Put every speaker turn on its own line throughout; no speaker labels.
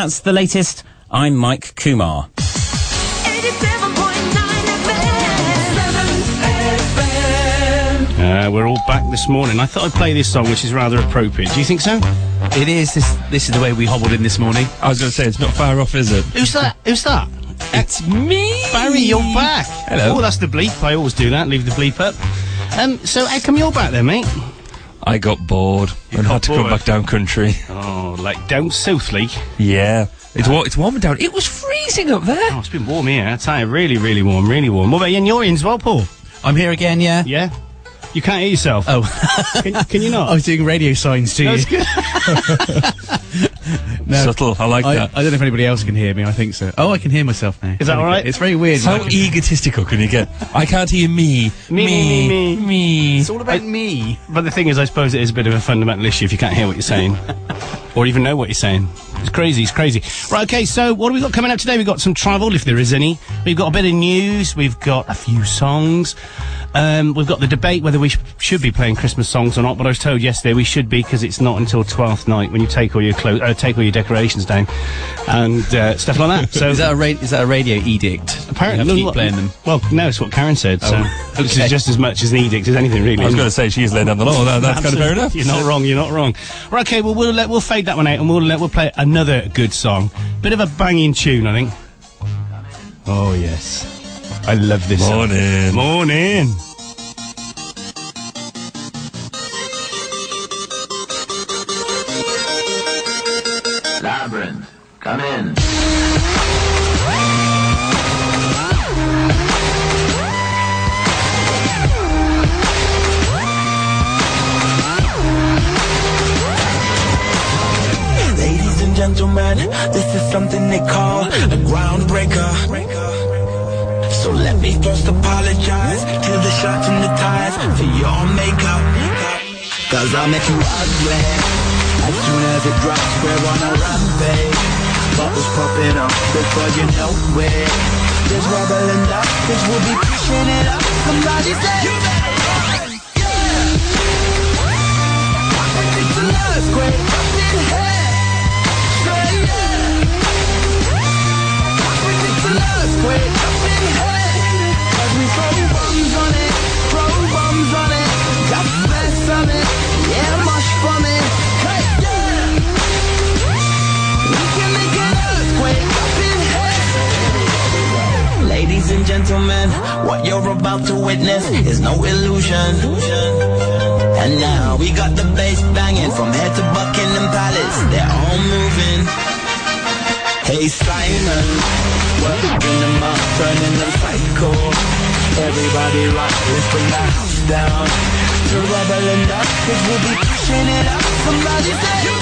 That's the latest. I'm Mike Kumar.
Uh, we're all back this morning. I thought I'd play this song, which is rather appropriate. Do you think so?
It is. This this is the way we hobbled in this morning.
I was going to say it's not far off, is it?
Who's that? Who's that?
It's me,
Barry, you're back.
Hello.
Oh, that's the bleep. I always do that. Leave the bleep up. Um, so how come you're back there, mate?
I got bored and
got
had to come back down country.
Oh, like down Southley.
Yeah, it's uh, wa- it's warming down. It was freezing up there.
Oh, it's been warm here. I tell you, really, really warm, really warm. What about you? And you're in as well, Paul?
I'm here again. Yeah.
Yeah. You can't hear yourself.
Oh,
Can, can you not?
I was doing radio signs to you.
That's good.
No.
Subtle. I like
I, I don't know if anybody else can hear me. I think so. Oh, I can hear myself now.
Is that all right?
It's very weird.
How egotistical can you get? I can't hear me.
Me, me, me, me.
me.
It's all about me.
But the thing is, I suppose it is a bit of a fundamental issue if you can't hear what you're saying. or even know what you're saying. It's crazy, it's crazy. Right, okay, so what have we got coming up today? We've got some travel, if there is any. We've got a bit of news. We've got a few songs. Um, we've got the debate whether we sh- should be playing Christmas songs or not, but I was told yesterday we should be because it's not until 12th night when you take all your clothes, uh, take all your decorations down and uh, stuff like that. So
Is that a ra- is that a radio edict?
apparently
you have to keep
well,
playing them.
Well, no, it's what Karen said. So
Oh,
which
okay.
is just as much as an edict as anything, really.
I was going to say she's laying down the law. That, that's kind of fair enough.
You're not wrong. You're not wrong. Right, okay. Well, we'll let, we'll fade that one out, and we'll let, we'll play another good song. Bit of a banging tune, I think. Oh yes, I love this. song.
Morning.
You ugly. As soon as it drops, we're on a rampage. Bubbles popping up before you know it. There's rubble and dust, cause we'll be pushing it up. Somebody say, you better run. It's an earthquake up here. Say yeah. It's an earthquake gentlemen, what you're about to witness is no illusion. And now we got the bass banging from head to Buckingham Palace. They're all moving. Hey Simon, working them up, turning them psycho. Everybody rock, let's the house down. To rubble and dust, cause we'll be pushing it up. Somebody say,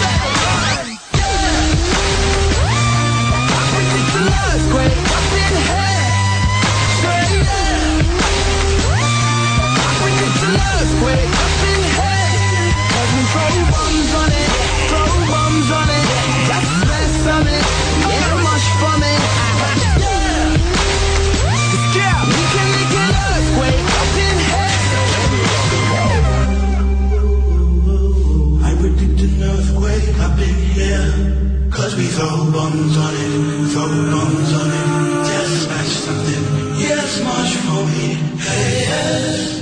Cause we throw bombs on it, throw bombs on it. Just smash something, yes, much for me. Hey, yes.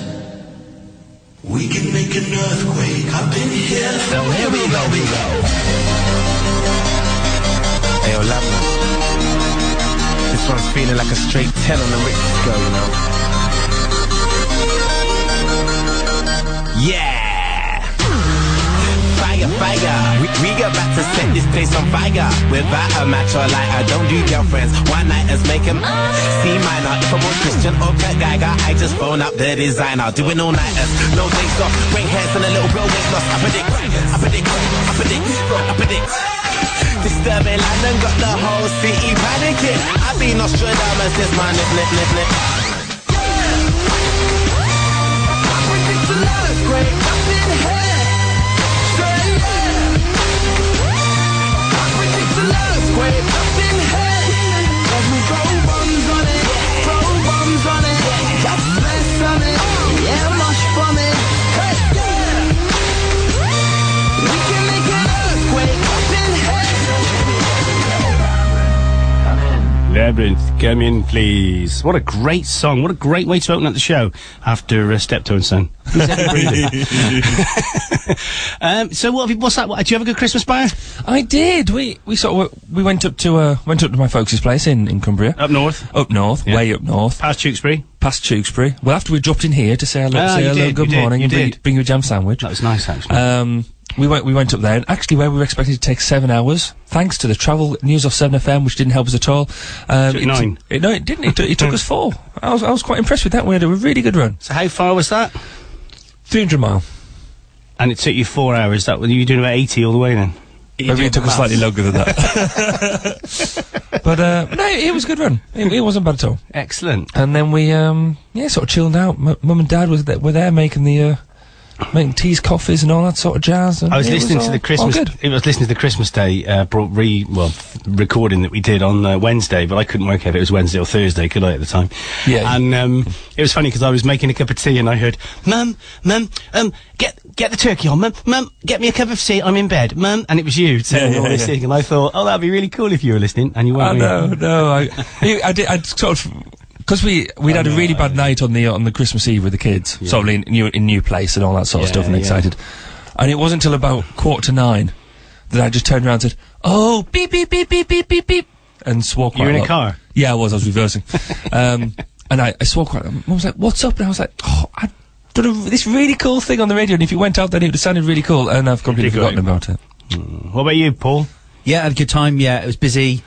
We can make an earthquake up in here. So here we go, we go.
Hey, yo, Labra. This one's feeling like a straight 10 on the Richter scale, you know? Yeah! Fire, fire. We, we about to set this place on fire. Without a match or lighter, don't do girlfriends. One nighters make them C minor. If I'm on Christian or Kurt Geiger, I just phone up the designer. Doing all nighters, no days off. Grey hairs and a little of weight loss. I predict, I predict, I predict, I predict. Disturbing London got the whole city panicking. I've been Nostradamus since my nip, nip, nip, nip.
It's an earthquake up in here.
Labrinth, come in, please. What a great song. What a great way to open up the show after uh, Steptoe and Son. Who's Eddie Breeder? um, so, what have you, what's that? What, do you have a good Christmas bar?
I did. We we sort of we went up to uh went up to my folks' place in in Cumbria.
Up north?
Up north,
Yeah.
way up north,
Past Tewkesbury?
past Tewkesbury. Well, after we dropped in here to say hello,
Ah,
say hello,
did,
good
you did,
morning,
you
and bring,
did.
bring you a jam sandwich.
That was nice, actually.
Um, we went we went up there, and actually, where we were expecting to take seven hours, thanks to the travel news off Seven FM, which didn't help us at all. Um,
Took
it,
nine.
It, no, it didn't. It, took- it took us four. I was I was quite impressed with that. We had a really good run.
so, how far was that?
Three hundred mile.
And it took you four hours. That were you were doing about 80 all the way then?
Maybe it took us slightly longer than that. but uh, no, it was a good run. It, it wasn't bad at all.
Excellent.
And then we, um, yeah, sort of chilled out. M- Mum and Dad was there, were there making the, uh, making teas, coffees, and all that sort of jazz. And
I was
it
listening to the Christmas.
all good.
I was listening to the Christmas Day uh, brought re well recording that we did on uh, Wednesday, but I couldn't work out if it was Wednesday or Thursday, could I at the time?
Yeah.
And um, it was funny because I was making a cup of tea and I heard, "Mum, Mum, um, get get the turkey on, Mum, Mum, get me a cup of tea. I'm in bed, Mum." And it was you saying
Yeah,
all this
yeah.
thing, and I thought, "Oh, that'd be really cool if you were listening," and you weren't. I know,
no, I, I, I did, I sort of, because we, we'd had a really bad night on the, on the Christmas Eve with the kids, sort of in new, in new place and all that sort of stuff, and
yeah.
excited. And it wasn't until about quarter to nine that I just turned around and said, oh, beep, beep, beep, beep, beep, beep, beep, and swore quite
You were in a
lot.
car?
Yeah, I was. I was reversing. um, and I, I swore quite. Mum was like, "What's up?" And I was like, "Oh, I've done a, this really cool thing on the radio, and if it went out, then it would have sounded really cool." And I've completely forgotten
out.
about it.
What about you, Paul?
Yeah, had a good time. Yeah, it was busy.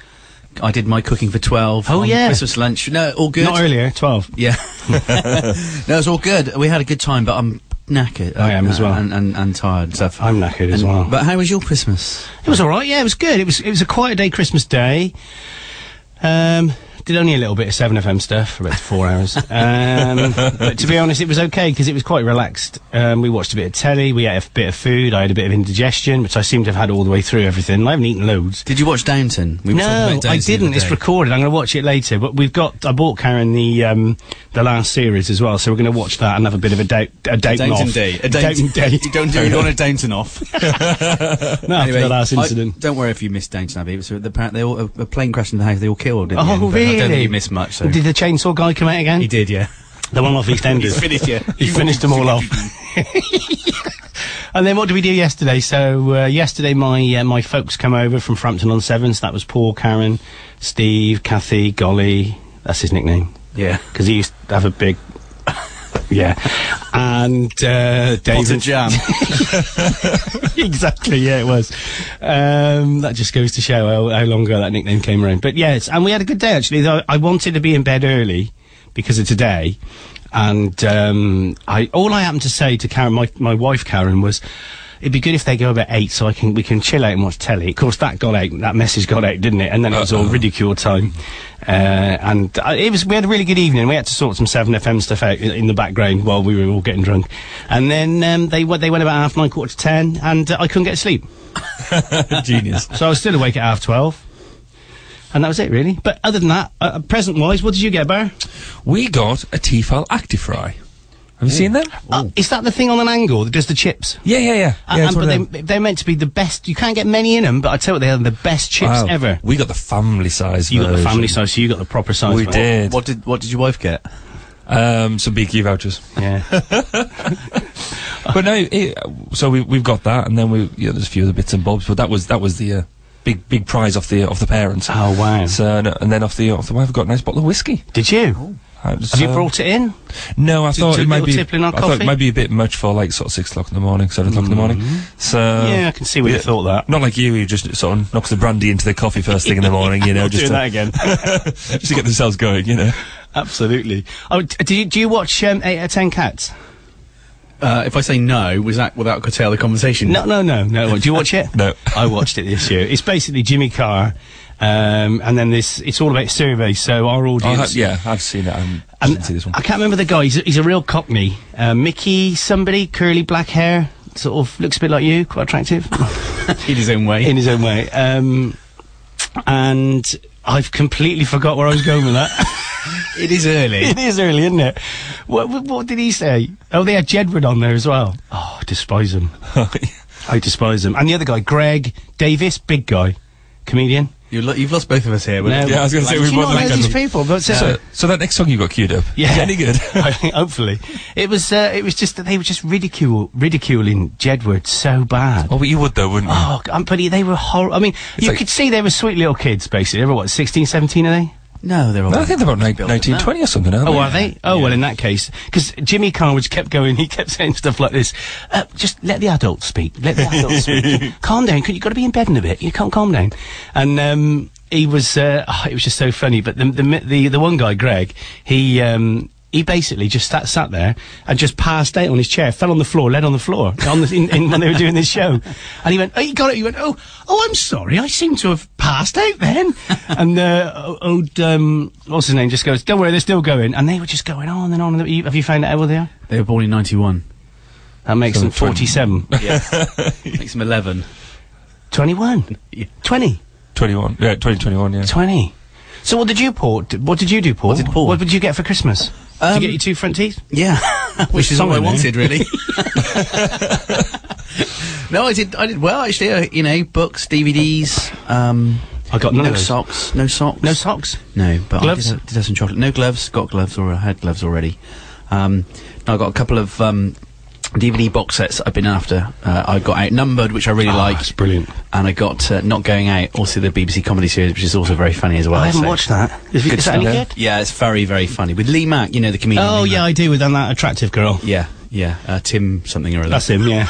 I did my cooking for 12.
Oh, yeah.
Christmas lunch. No, all good.
Not earlier, twelve.
Yeah. no, it was all good. We had a good time, but I'm knackered.
I am as well.
And, and, and tired and stuff.
I'm knackered as well.
But how was your Christmas?
It was all right. Yeah, it was good. It was it was a quiet day, Christmas Day. Um, did only a little bit of Seven FM stuff for about four hours. Um, but to be honest, it was okay because it was quite relaxed. Um, we watched a bit of telly. We ate a bit of food. I had a bit of indigestion, which I seem to have had all the way through everything. I haven't eaten loads.
Did you watch Downton? We
No, I didn't. It's recorded. I'm going to watch it later. But we've got. I bought Karen the um, the last series as well, so we're going to watch that and have a bit of a doubt a Downton
Downton
off.
Day. A
Downton Day.
you don't do you want a Downton off.
No, after the last
I-
incident.
don't worry if you missed Downton Abbey. So the, they all, a, a plane crashed in the house. They all killed.
Oh,
but I don't
really?
think you missed much. So.
Did the chainsaw guy come out again?
He did, yeah.
The one off EastEnders.
finished, yeah.
he finished them all off. and then what did we do yesterday? So uh, yesterday, my uh, my folks come over from Frampton on Severn. So that was Paul, Karen, Steve, Kathy, Golly. That's his nickname
Yeah.
because he used to have a big. Yeah, and uh,
Pot of jam.
exactly, yeah, it was. Um, that just goes to show how, how long ago that nickname came around. But yes, and we had a good day actually. Though I wanted to be in bed early because of today, and um, I all I happened to say to Karen, my my wife Karen, was. It'd be good if they go about eight, so I can we can chill out and watch telly. Of course, that got out. That message got out, didn't it? And then it was all ridicule time. Uh, and uh, it was. We had a really good evening. We had to sort some Seven FM stuff out in, in the background while we were all getting drunk. And then um, they went. They went about half nine, quarter to ten, and uh, I couldn't get to sleep.
Genius.
So I was still awake at half twelve. And that was it, really. But other than that, uh, present-wise, what did you get, Bar?
We got a Tefal Actifry. Have you seen them?
Uh, is that the thing on an angle that does the chips?
Yeah, yeah, yeah.
Uh,
yeah
and- but they, they're meant to be the best. You can't get many in them, but I tell you what, they are the best chips
Wow.
ever.
We got the family size.
You got the family size, so you got the proper size.
We
one.
did.
What did What did your wife get?
Um, some B&Q vouchers.
Yeah.
but no, it, so we we've got that, and then we yeah, there's a few other bits and bobs, but that was that was the uh, big big prize off the off the parents.
oh wow.
So and then off the off the wife, I got a nice bottle of whiskey.
Did you?
Uh, just,
Have you brought it in?
No, I thought
to
it might be.
tipple in our
I thought
coffee?
it might be a bit much for like sort of six o'clock in the morning, seven o'clock in the morning. So
yeah, I can see why you thought that.
Not like you, who just sort of knocks the brandy into the coffee first thing in the morning, you know,
Not
just
doing
to,
that again.
just to get themselves going, you know.
Absolutely. Oh, d- do you, do you watch um, Eight out of Ten Cats?
Uh, if I say no, was that without curtail the conversation?
No, no, no, no. Do you watch it?
No.
I watched it this year. It's basically Jimmy Carr, um, and then this. It's all about surveys. So our audience.
ha- yeah, I've seen it. I'm, I
And
didn't see this one.
I can't remember the guy. He's a, he's a real cockney. Uh, Mickey, somebody, curly black hair, sort of looks a bit like you, quite attractive
in his own way.
in his own way. Um, and I've completely forgot where I was going with that.
it is early.
it is early, isn't it? What, what, what did he say? Oh, they had Jedward on there as well. Oh, I despise him. I despise him. And the other guy, Greg Davies, big guy, comedian.
You lo- you've lost both of us here.
No,
Yeah, I was gonna say, we
do you
both like
these people, but uh,
So, so that next song you got queued up.
Yeah.
Any good?
hopefully, it was. Uh, it was just that they were just ridicule, ridiculing Jedward so bad.
oh, but you would though, wouldn't you?
Oh, but they were horrible. I mean, you
like-
could see they were sweet little kids, basically. They were what, 16, 17, are they?
No, they're all.
No, I think they're about ni- 1920 or something, aren't
Oh,
they?
are they? Oh, well, in that case, because Jimmy Carwood kept going, he kept saying stuff like this. Uh, just let the adults speak. Let the adults speak. calm down. You've got to be in bed in a bit. You can't calm down. And um, he was, uh, oh, it was just so funny. But the the the, the one guy, Greg, he. Um, he basically just sat, sat there and just passed out on his chair, fell on the floor, led on the floor on the, in, in, when they were doing this show. And he went, oh, you got it. He went, oh, oh, I'm sorry. I seem to have passed out then. and, uh, old, um, what's his name just goes, don't worry, they're still going. And they were just going on and on. And you- have you found out how old they are?
They were born in 91.
That makes
So
them 47.
Yeah. Makes them 11.
21. 20.
21. Yeah, 2021, yeah.
20. So what did you, Paul? What did you do, Paul?
What did Paul?
What did you get for Christmas? Did
Um,
you get your two front teeth?
Yeah. Which is all I wanted, really. no, I did. I did well, actually. Uh, you know, books, DVDs. Um,
I got
no socks. No socks.
No socks.
No, but
Gloves?
I did, have- did have some chocolate. No gloves. Got gloves or I had gloves already. Um, I got a couple of um, DVD box sets I've been after. Uh, I got Outnumbered, which I really
Ah,
like,
it's brilliant.
and I got uh, Not Going Out, also the BBC comedy series, which is also very funny as well.
I haven't
so-
watched that. Is,
Good
is that any good?
Yeah, it's very, very funny with Lee Mack. You know the comedian.
Oh,
Lee
yeah,
Mack.
I do with that attractive girl.
yeah, yeah. Uh, Tim something or other.
That's him, yeah.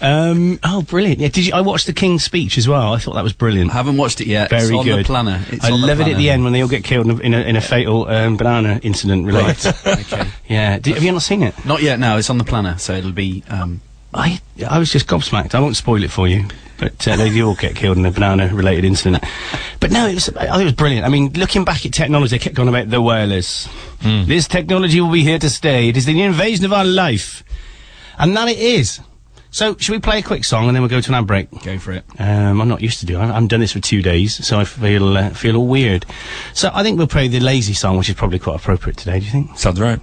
um, oh, brilliant! Yeah, did you? I watched the King's speech as well. I thought that was brilliant.
I haven't watched it yet.
Very
it's on
good.
the planner. It's
I love it at the end when they all get killed in a, in a, in a fatal um, banana incident related.
okay.
yeah, Did, have you not seen it?
Not yet. No, it's on the planner, so it'll be. Um,
I I was just gobsmacked. I won't spoil it for you, but uh, they all get killed in a banana-related incident. but no, it was I it was brilliant. I mean, looking back at technology, they kept going about the wireless. This technology will be here to stay. It is the invasion of our life, and that it is. So, should we play a quick song and then we'll go to an ad break?
go for it.
Um, I'm not used to doing. I haven't done this for two days, so I feel uh, feel all weird. So I think we'll play the lazy song, which is probably quite appropriate today. Do you think?
Sounds right.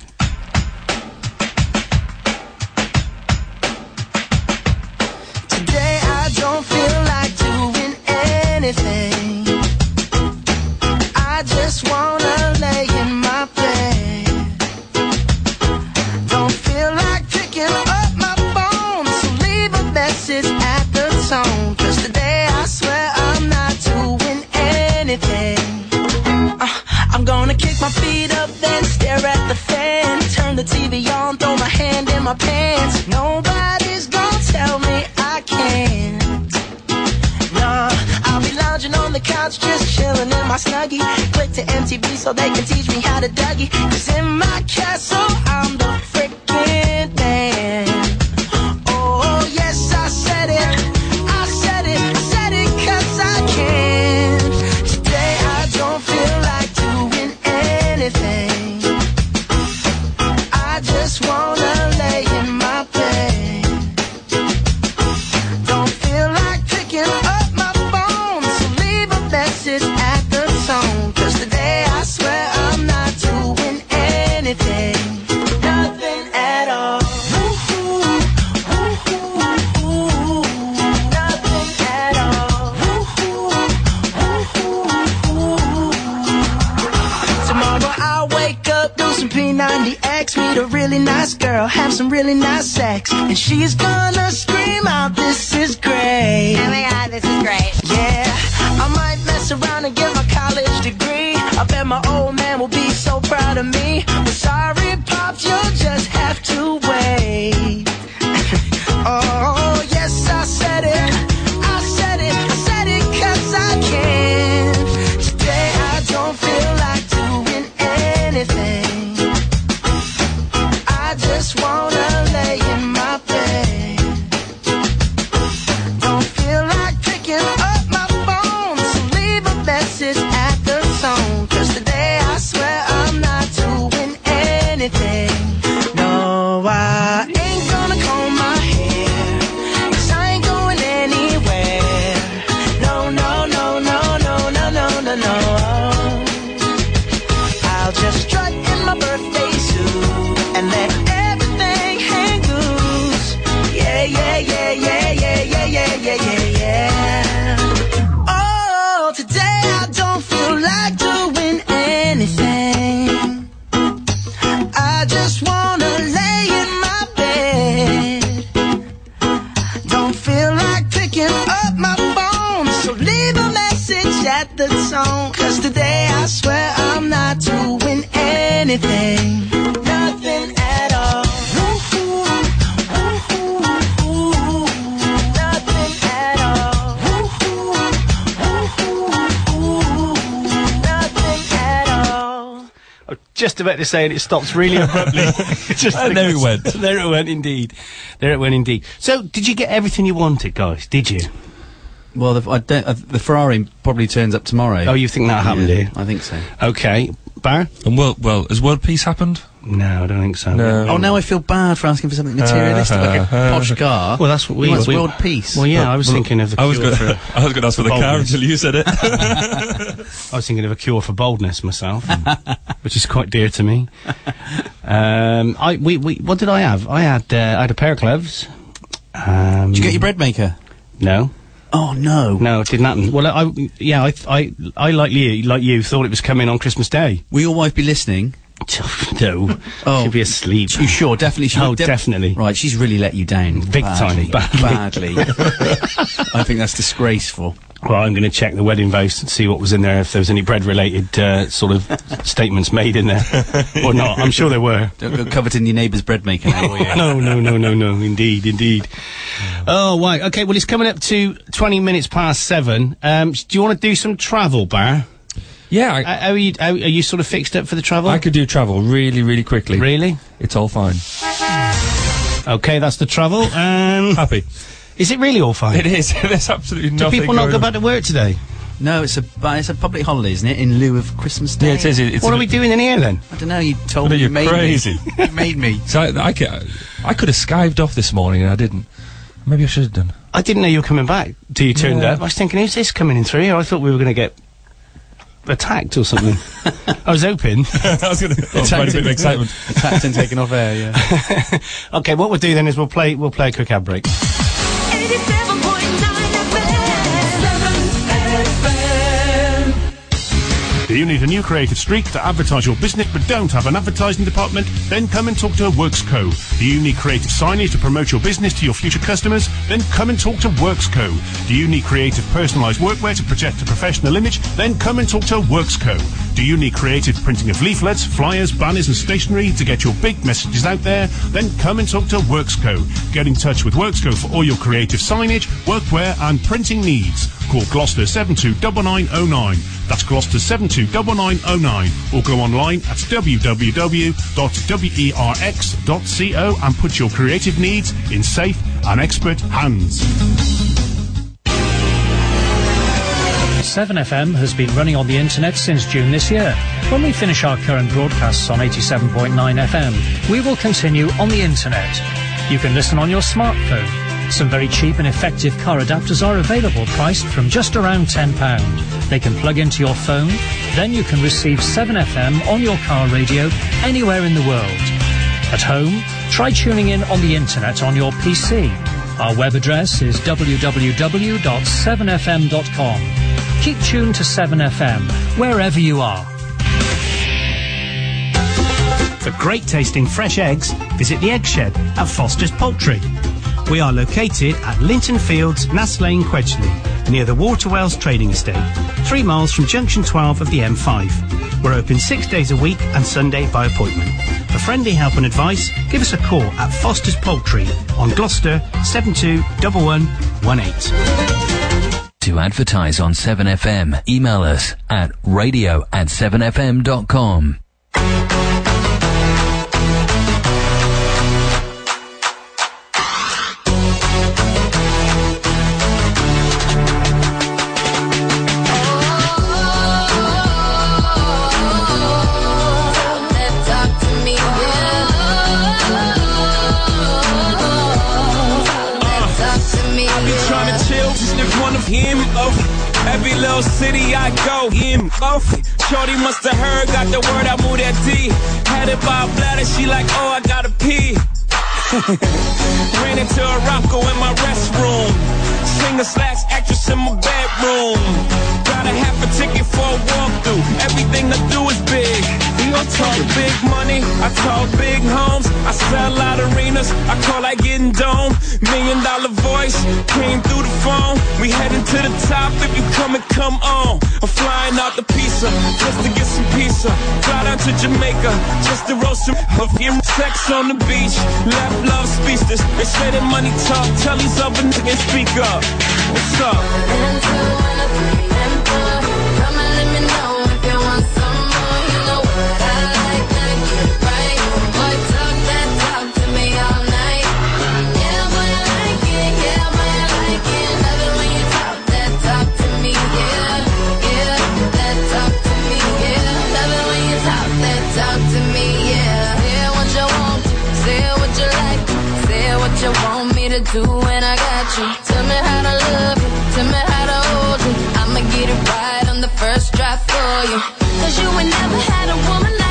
Just
about to say, and it stops really abruptly. just
And there it went.
There it went, indeed. There it went, indeed. So, did you get everything you wanted, guys? Did you?
Well, the, I don't, uh, the Ferrari probably turns up tomorrow.
Oh, you think that happened,
yeah. I think so.
Okay. Bar?
And well, well, has world peace happened?
No, I don't think so.
No.
Oh, now I feel bad for asking for something materialistic, like a posh car.
Well, that's what we-
He wants
we-
world peace.
Well, yeah, I was thinking of the
I was
cure
going.
for.
I was going to ask for the car until you said it.
I was thinking of a cure for boldness myself, which is quite dear to me. Um, I we, we what did I have? I had uh, I had a pair of gloves. Um,
Did you get your bread maker?
no?
Oh no.
No, it didn't happen. Well, I, I yeah, I, I, I like you, like you, thought it was coming on Christmas Day.
Will your wife be listening?
no,
Oh.
she'd be asleep.
You sure? Definitely. She
Oh,
def-
definitely.
Right, she's really let you down.
Big
badly,
time, badly.
badly. I think that's disgraceful.
Well, I'm going to check the wedding vows and see what was in there, if there was any bread-related uh, sort of statements made in there or not. I'm sure there were.
Don't go coveting your neighbour's bread maker now, will you?
no, no, no, no, no. Indeed, indeed. Oh, right. Okay. Well, it's coming up to twenty minutes past seven. Um, do you want to do some travel, Bar?
Yeah, I,
are you? Are you sort of fixed up for the travel?
I could do travel really, really quickly.
Really?
It's all fine.
Okay, that's the travel. Um,
Happy.
is it really all fine?
It is. There's absolutely
Do
nothing.
people not
going
go
on.
back to work today?
No, it's a but it's a public holiday, isn't it? In lieu of Christmas Day.
Yeah, it is. It- It's
what
a
are we
bit-
doing in here then?
I don't know. You told
I
me. You
you're
made
crazy.
me. you made me.
So I, I, could, I could have skived off this morning and I didn't. Maybe I should have done.
I didn't know you were coming back till you turned
Yeah.
up. I was thinking, who's this coming in through here? I thought we were going to get attacked or something. I was hoping.
I was going to. A bit of excitement.
Attacked and taken off air. Yeah.
okay, what we'll do then is we'll play we'll play a quick ad break.
Do you need a new creative streak to advertise your business but don't have an advertising department? Then come and talk to WorksCo. Do you need creative signage to promote your business to your future customers? Then come and talk to WorksCo. Do you need creative personalised workwear to project a professional image? Then come and talk to WorksCo. Do you need creative printing of leaflets, flyers, banners and stationery to get your big messages out there? Then come and talk to WorksCo. Get in touch with WorksCo for all your creative signage, workwear and printing needs. Call Gloucester 729909. That's Gloucester 729909. Or go online at www.werx.co and put your creative needs in safe and expert hands.
7FM has been running on the internet since June this year. When we finish our current broadcasts on 87.9 FM, we will continue on the internet. You can listen on your smartphone. Some very cheap and effective car adapters are available, priced from just around £10. They can plug into your phone, then you can receive 7FM on your car radio anywhere in the world. At home, try tuning in on the internet on your PC. Our web address is www.7fm.com. Keep tuned to 7FM wherever you are.
For great tasting fresh eggs, visit the Egg Shed at Foster's Poultry. We are located at Linton Fields, Nass Lane, Quedgeley, near the Waterwells Trading Estate, three miles from Junction 12 of the M5. We're open six days a week and Sunday by appointment. For friendly help and advice, give us a call at Foster's Poultry on Gloucester 721118.
To advertise on 7FM, email us at radio at 7fm.com.
Every little city I go, him oh. Shorty must have heard, got the word, I moved that D. Had it by a bladder, she like, oh, I gotta pee. Ran into a Rocco in my restroom. Singer slash actress in my bedroom. Got a half a ticket for a walkthrough. Everything I do is big. I talk big money, I talk big homes. I sell out arenas, I call like getting dome. Million dollar voice came through the phone. We heading to the top if you come and come on.
I'm flying out the pizza just to get some pizza. Fly down to Jamaica just to roast some of. Sex on the beach, left love speechless. They say that money talk, tell these other niggas speak up. What's up?
Do when I got you. Tell me how to love you, tell me how to hold you. I'ma get it right on the first try for you. Cause you ain't never had a woman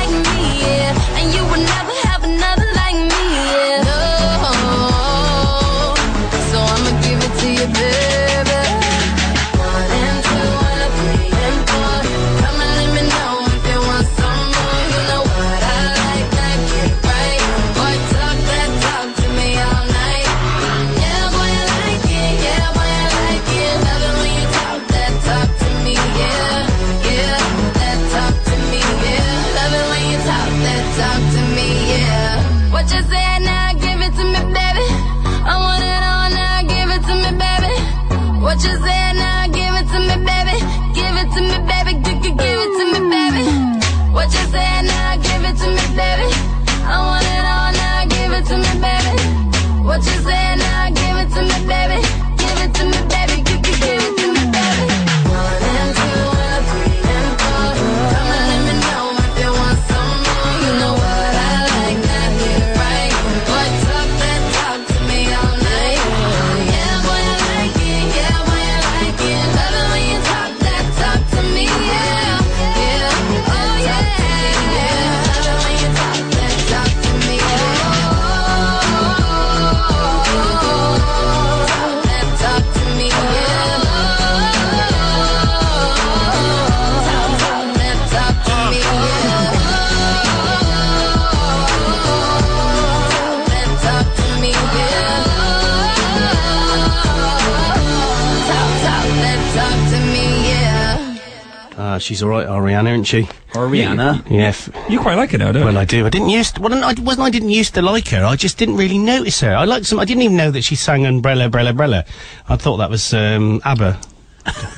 she's all right, Rihanna, isn't she?
Rihanna?
Yeah. f-
You quite like it now, don't you? Well.
I do. I didn't used. Well, I wasn't. I didn't used to like her. I just didn't really notice her. I liked some. I didn't even know that she sang "Umbrella, Umbrella, Umbrella." I thought that was um, ABBA.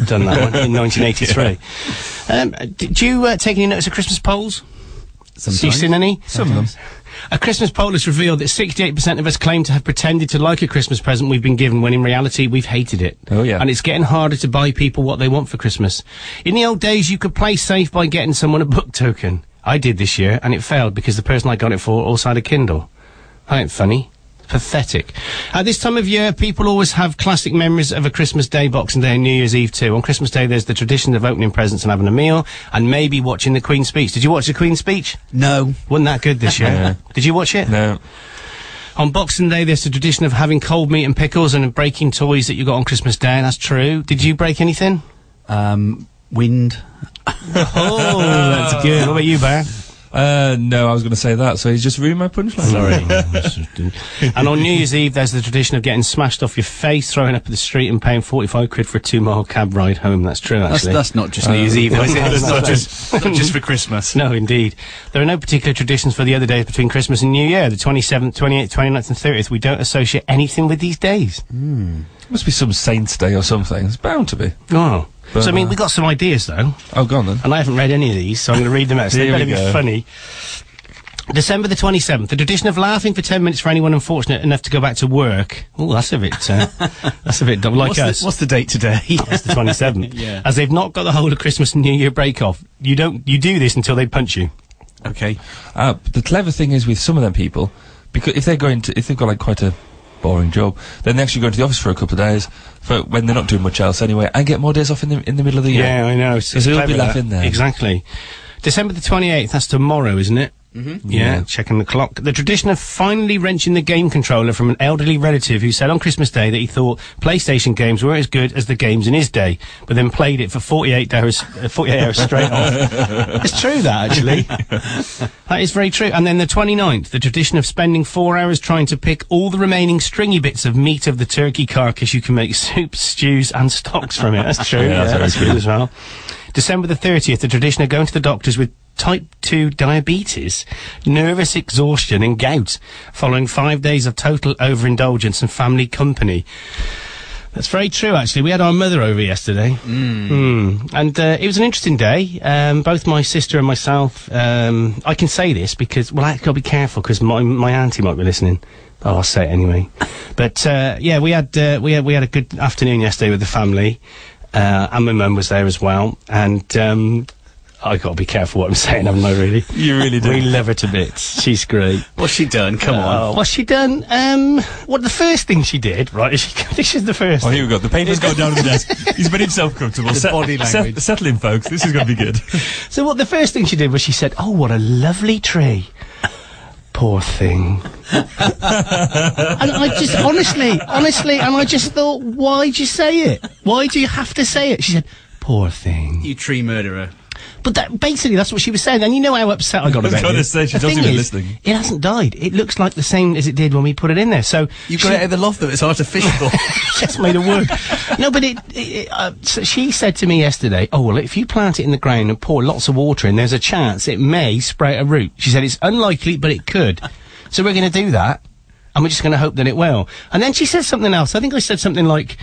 Done that one in 1983. Um, did you uh, take any notice of Christmas polls? Have you seen any?
Some of them.
A Christmas poll has revealed that 68% of us claim to have pretended to like a Christmas present we've been given when in reality we've hated it.
Oh, yeah.
And it's getting harder to buy people what they want for Christmas. In the old days, you could play safe by getting someone a book token. I did this year, and it failed because the person I got it for also had a Kindle. Ain't funny. Pathetic. At this time of year, people always have classic memories of a Christmas Day, Boxing Day, and New Year's Eve too. On Christmas Day, there's the tradition of opening presents and having a meal, and maybe watching the Queen's speech. Did you watch the Queen's speech?
No.
Wasn't that good this year? Did you watch it?
No.
On Boxing Day, there's the tradition of having cold meat and pickles and breaking toys that you got on Christmas Day. That's true. Did you break anything?
Um, wind.
oh, that's good. What about you, Bear?
Uh, no, I was going to say that, so he's just ruined my punchline.
Sorry. and on New Year's Eve, there's the tradition of getting smashed off your face, throwing up at the street, and paying 45 quid for a two mile cab ride home. That's true, actually.
that's not just New Year's Eve, though, is it?
That's
That's
not
not
just-
not just for Christmas.
No, indeed. There are no particular traditions for the other days between Christmas and New Year. The 27th, 28th, 29th, and 30th. We don't associate anything with these days.
Must be some Saints Day or something. It's bound to be.
Oh.
But,
so, I mean,
uh,
we got some ideas, though.
Oh, go on then.
And I haven't read any of these, so I'm going to read them out. So they better be funny. December the 27th, the tradition of laughing for 10 minutes for anyone unfortunate enough to go back to work. Oh, that's a bit, uh, that's a bit dumb, like
what's,
us.
the, what's the date today?
It's the 27th.
Yeah.
As they've not got the whole of Christmas and New Year break off. You don't, you do this until they punch you.
okay.
Uh, the clever thing is with some of them people, because if they're going to, if they've got like quite a boring job, then they actually go into the office for a couple of days, for when they're not doing much else anyway, and get more days off in the in the middle of the year.
Yeah, I know.
Because they'll be laughing there.
Exactly. December the 28th, that's tomorrow, isn't it?
Mm-hmm.
Yeah, checking the clock. The tradition of finally wrenching the game controller from an elderly relative who said on Christmas Day that he thought PlayStation games weren't as good as the games in his day, but then played it for 48 hours, uh, 48 hours straight off. It's true, that, actually. that is very true. And then the 29th, the tradition of spending four hours trying to pick all the remaining stringy bits of meat of the turkey carcass you can make soups, stews, and stocks from it. That's true.
Yeah, that's very
good
true.
as well. December the 30th, the tradition of going to the doctors with type 2 diabetes, nervous exhaustion and gout, following five days of total overindulgence and family company. That's very true, actually. We had our mother over yesterday. Mm. And uh, it was an interesting day. Um, both my sister and myself, um, I can say this because, well, I've got to be careful because my, my auntie might be listening. Oh, I'll say it anyway. but, uh, yeah, we had, uh, we had, we had a good afternoon yesterday with the family. Uh, and my mum was there as well. And, um, i got to be careful what I'm saying, haven't I, really?
You really do.
We love her to bits. She's great.
What's she done? Come on.
Oh, what's she done? Um, what the first thing she did, right? Is she, this is the first.
Oh, here we go. The paper's gone down on the desk. He's made himself comfortable.
The body language.
settle in, folks. This is going to be good.
So what the first thing she did was she said, "Oh, what a lovely tree." Poor thing. and I just honestly, honestly, and I just thought, why'd you say it? Why do you have to say it? She said, "Poor thing."
You tree murderer.
But that, basically, that's what she was saying. And you know how upset I got
I was
about
gonna
this.
say, she doesn't even
is,
listening.
It hasn't died. It looks like the same as it did when we put it in there. So
You got it out of the loft though. It's artificial.
just made it work. no, but it. it uh, so she said to me yesterday, "Oh well, if you plant it in the ground and pour lots of water in, there's a chance it may sprout a root." She said it's unlikely, but it could. So we're going to do that, and we're just going to hope that it will. And then she said something else. I think I said something like.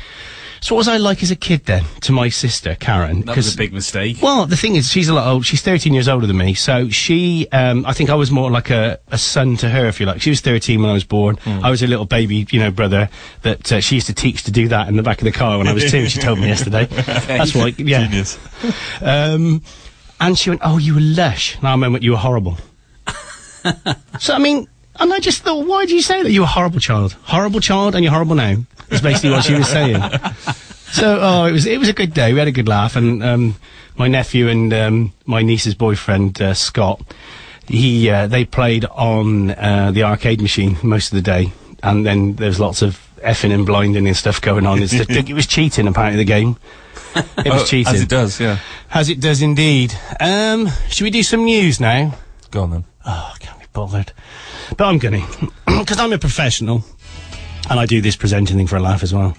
So what was I like as a kid then to my sister Karen?
that was a big mistake.
well, the thing is, she's a lot old. She's 13 years older than me. So she, um, I think I was more like a, a son to her, if you like. She was 13 when I was born. I was a little baby, you know, brother that uh, she used to teach to do that in the back of the car when I was two. She told me yesterday. That's why, yeah.
Genius.
Um, and she went, "Oh, you were lush." Now I moment you were horrible. so I mean, and I just thought, why do you say that you were a horrible child? Horrible child, and you're horrible now. Is basically what she was saying. So, oh, it was it was a good day. We had a good laugh, and um, my nephew and um, my niece's boyfriend uh, Scott, he uh, they played on uh, the arcade machine most of the day, and then there was lots of effing and blinding and stuff going on. Just, it was cheating apparently the game. It was
Oh,
cheating.
As it does, yeah.
As it does indeed. Um, should we do some news now?
Go on then.
Oh, I can't be bothered. But I'm gonna, because I'm a professional, and I do this presenting thing for a laugh as well.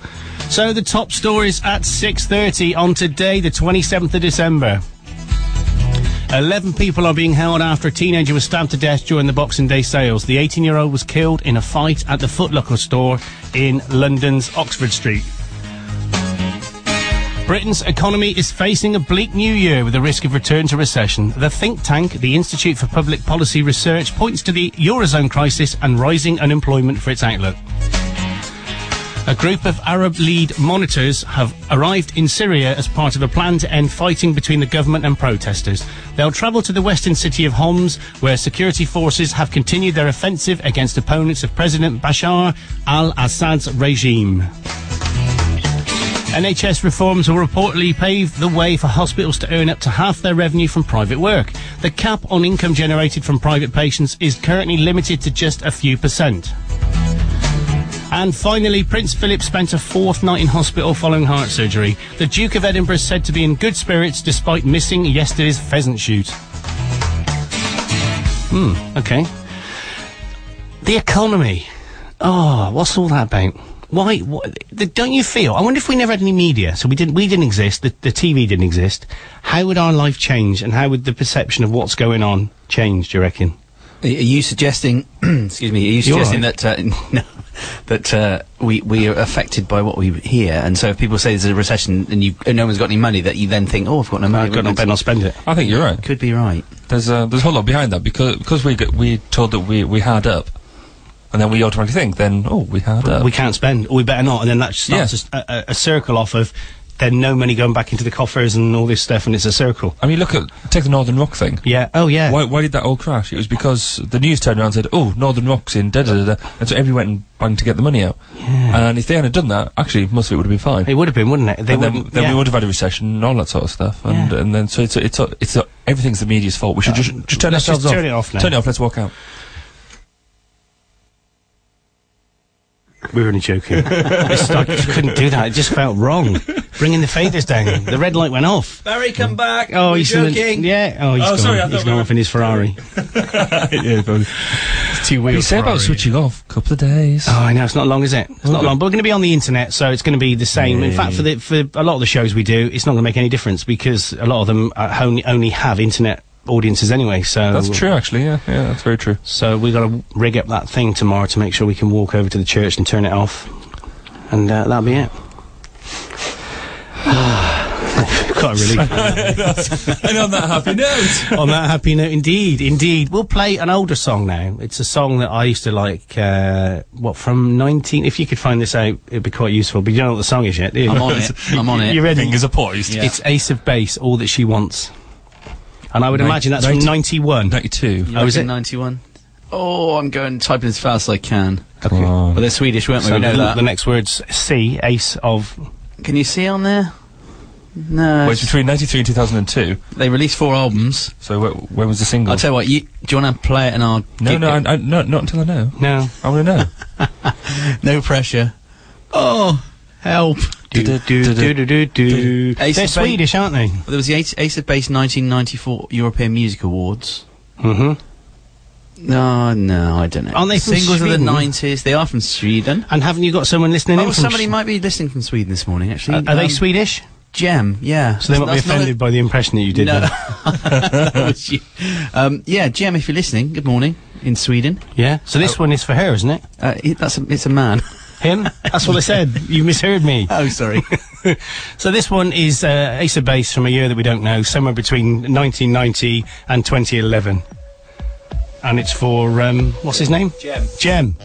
So the top stories at 6.30 on today, the 27th of December. 11 people are being held after a teenager was stabbed to death during the Boxing Day sales. The 18-year-old was killed in a fight at the Foot Locker store in London's Oxford Street. Britain's economy is facing a bleak new year with a risk of return to recession. The think tank, the Institute for Public Policy Research, points to the Eurozone crisis and rising unemployment for its outlook. A group of Arab League monitors have arrived in Syria as part of a plan to end fighting between the government and protesters. They'll travel to the western city of Homs, where security forces have continued their offensive against opponents of President Bashar al-Assad's regime. NHS reforms will reportedly pave the way for hospitals to earn up to half their revenue from private work. The cap on income generated from private patients is currently limited to just a few percent. And finally, Prince Philip spent a fourth night in hospital following heart surgery. The Duke of Edinburgh is said to be in good spirits despite missing yesterday's pheasant shoot. Hmm, okay. The economy. Oh, what's all that about? Why? What, the, don't you feel? I wonder if we never had any media, so we didn't. We didn't exist. The, the TV didn't exist. How would our life change, and how would the perception of what's going on change? Do you reckon?
Are you suggesting? excuse me. Are you suggesting
right.
that uh, no, that uh, we we are affected by what we hear, and so if people say there's a recession and you and no one's got any money, that you then think, oh, I've got no money.
I've got no
we're
better not spend it.
I think you're right.
Could be right.
There's a there's a whole lot behind that because because we got, we told that we we had up, and then we automatically think then oh we had up.
We can't spend, we better not, and then that starts a, a, a circle off of then no money going back into the coffers and all this stuff, and it's a circle.
I mean, look at take the Northern Rock thing.
Yeah. Oh yeah.
Why, why did that all crash? It was because the news turned around and said, "Oh, Northern Rock's in da da da,", da," and so everyone went and banged to get the money out. And if they hadn't done that, actually, most of it would have been fine.
It would have been, wouldn't it? They
and then, then
yeah.
we would have had a recession and all that sort of stuff. And
Yeah.
and then so it's a, it's a, it's a, everything's the media's fault. We should uh, just just turn ourselves
just
off.
turn it off now.
Turn it off. Let's walk out.
We were only joking. It's- I just couldn't do that. It just felt wrong. Bringing the faders down. The red light went off.
Barry, come back.
Oh,
We're
he's in the-
joking.
yeah. Oh, he's
Oh,
gone.
sorry, I
he's
thought
gone
we
off in his Ferrari.
yeah, probably.
Two
What do you
wheels.
say about switching off? A couple of days.
Oh, I know it's not long, is it? It's not
Okay.
long, but we're going to be on the internet, so it's going to be the same. In fact, for the for a lot of the shows we do, it's not going to make any difference because a lot of them uh, only only have internet audiences anyway. So
That's true, actually. Yeah, yeah, that's very true.
So we got to rig up that thing tomorrow to make sure we can walk over to the church and turn it off, and uh, that'll be it. Quite a relief.
and on that happy note.
on that happy note, indeed, indeed. We'll play an older song now. It's a song that I used to like, uh, what, from 19... If you could find this out, it'd be quite useful. But you don't know what the song is yet, do you?
I'm on it. I'm on it.
You ready?
Fingers are poised.
Yeah.
It's Ace of Base, All That She Wants. And I would
Nin-
imagine that's from
90
91.
92.
You
Oh, is it?
91? Oh, I'm going typing as fast as I can.
Okay. on.
But they're Swedish, weren't we?
So
we know
the,
that.
the next word's C, Ace of...
Can you see on there? No.
Well, it's between 93 and 2002.
They released four albums.
So wh- when was the single?
I'll tell you what, you, do you want to play it and I'll...
no, no, I, I, no, not until I know.
No.
I want to know.
no pressure. Oh, help.
Do, do, do, do, do, do, do. They're Swedish, aren't they?
Well, there was the Ace, Ace of Base 1994 European Music Awards.
Mm-hmm.
No, no, I don't know.
Aren't they from
Singles of the
Sweden?
90s. They are from Sweden.
And haven't you got someone listening in
Oh,
from
somebody
Sh-
might be listening from Sweden this morning, actually.
Are, are they
Um,
Swedish?
Gem, yeah.
So they might be
That's not a-
offended by the impression that you did
No.
then.
That was you. Um, yeah, Gem, if you're listening, good morning in Sweden.
Yeah. So this one is for her, isn't it?
Uh, it, that's a, it's a man.
Him? That's what I said. You misheard me.
oh, sorry.
so this one is uh, Ace of Base from a year that we don't know, somewhere between 1990 and 2011. And it's for, um, what's his name?
Jem.
Jem.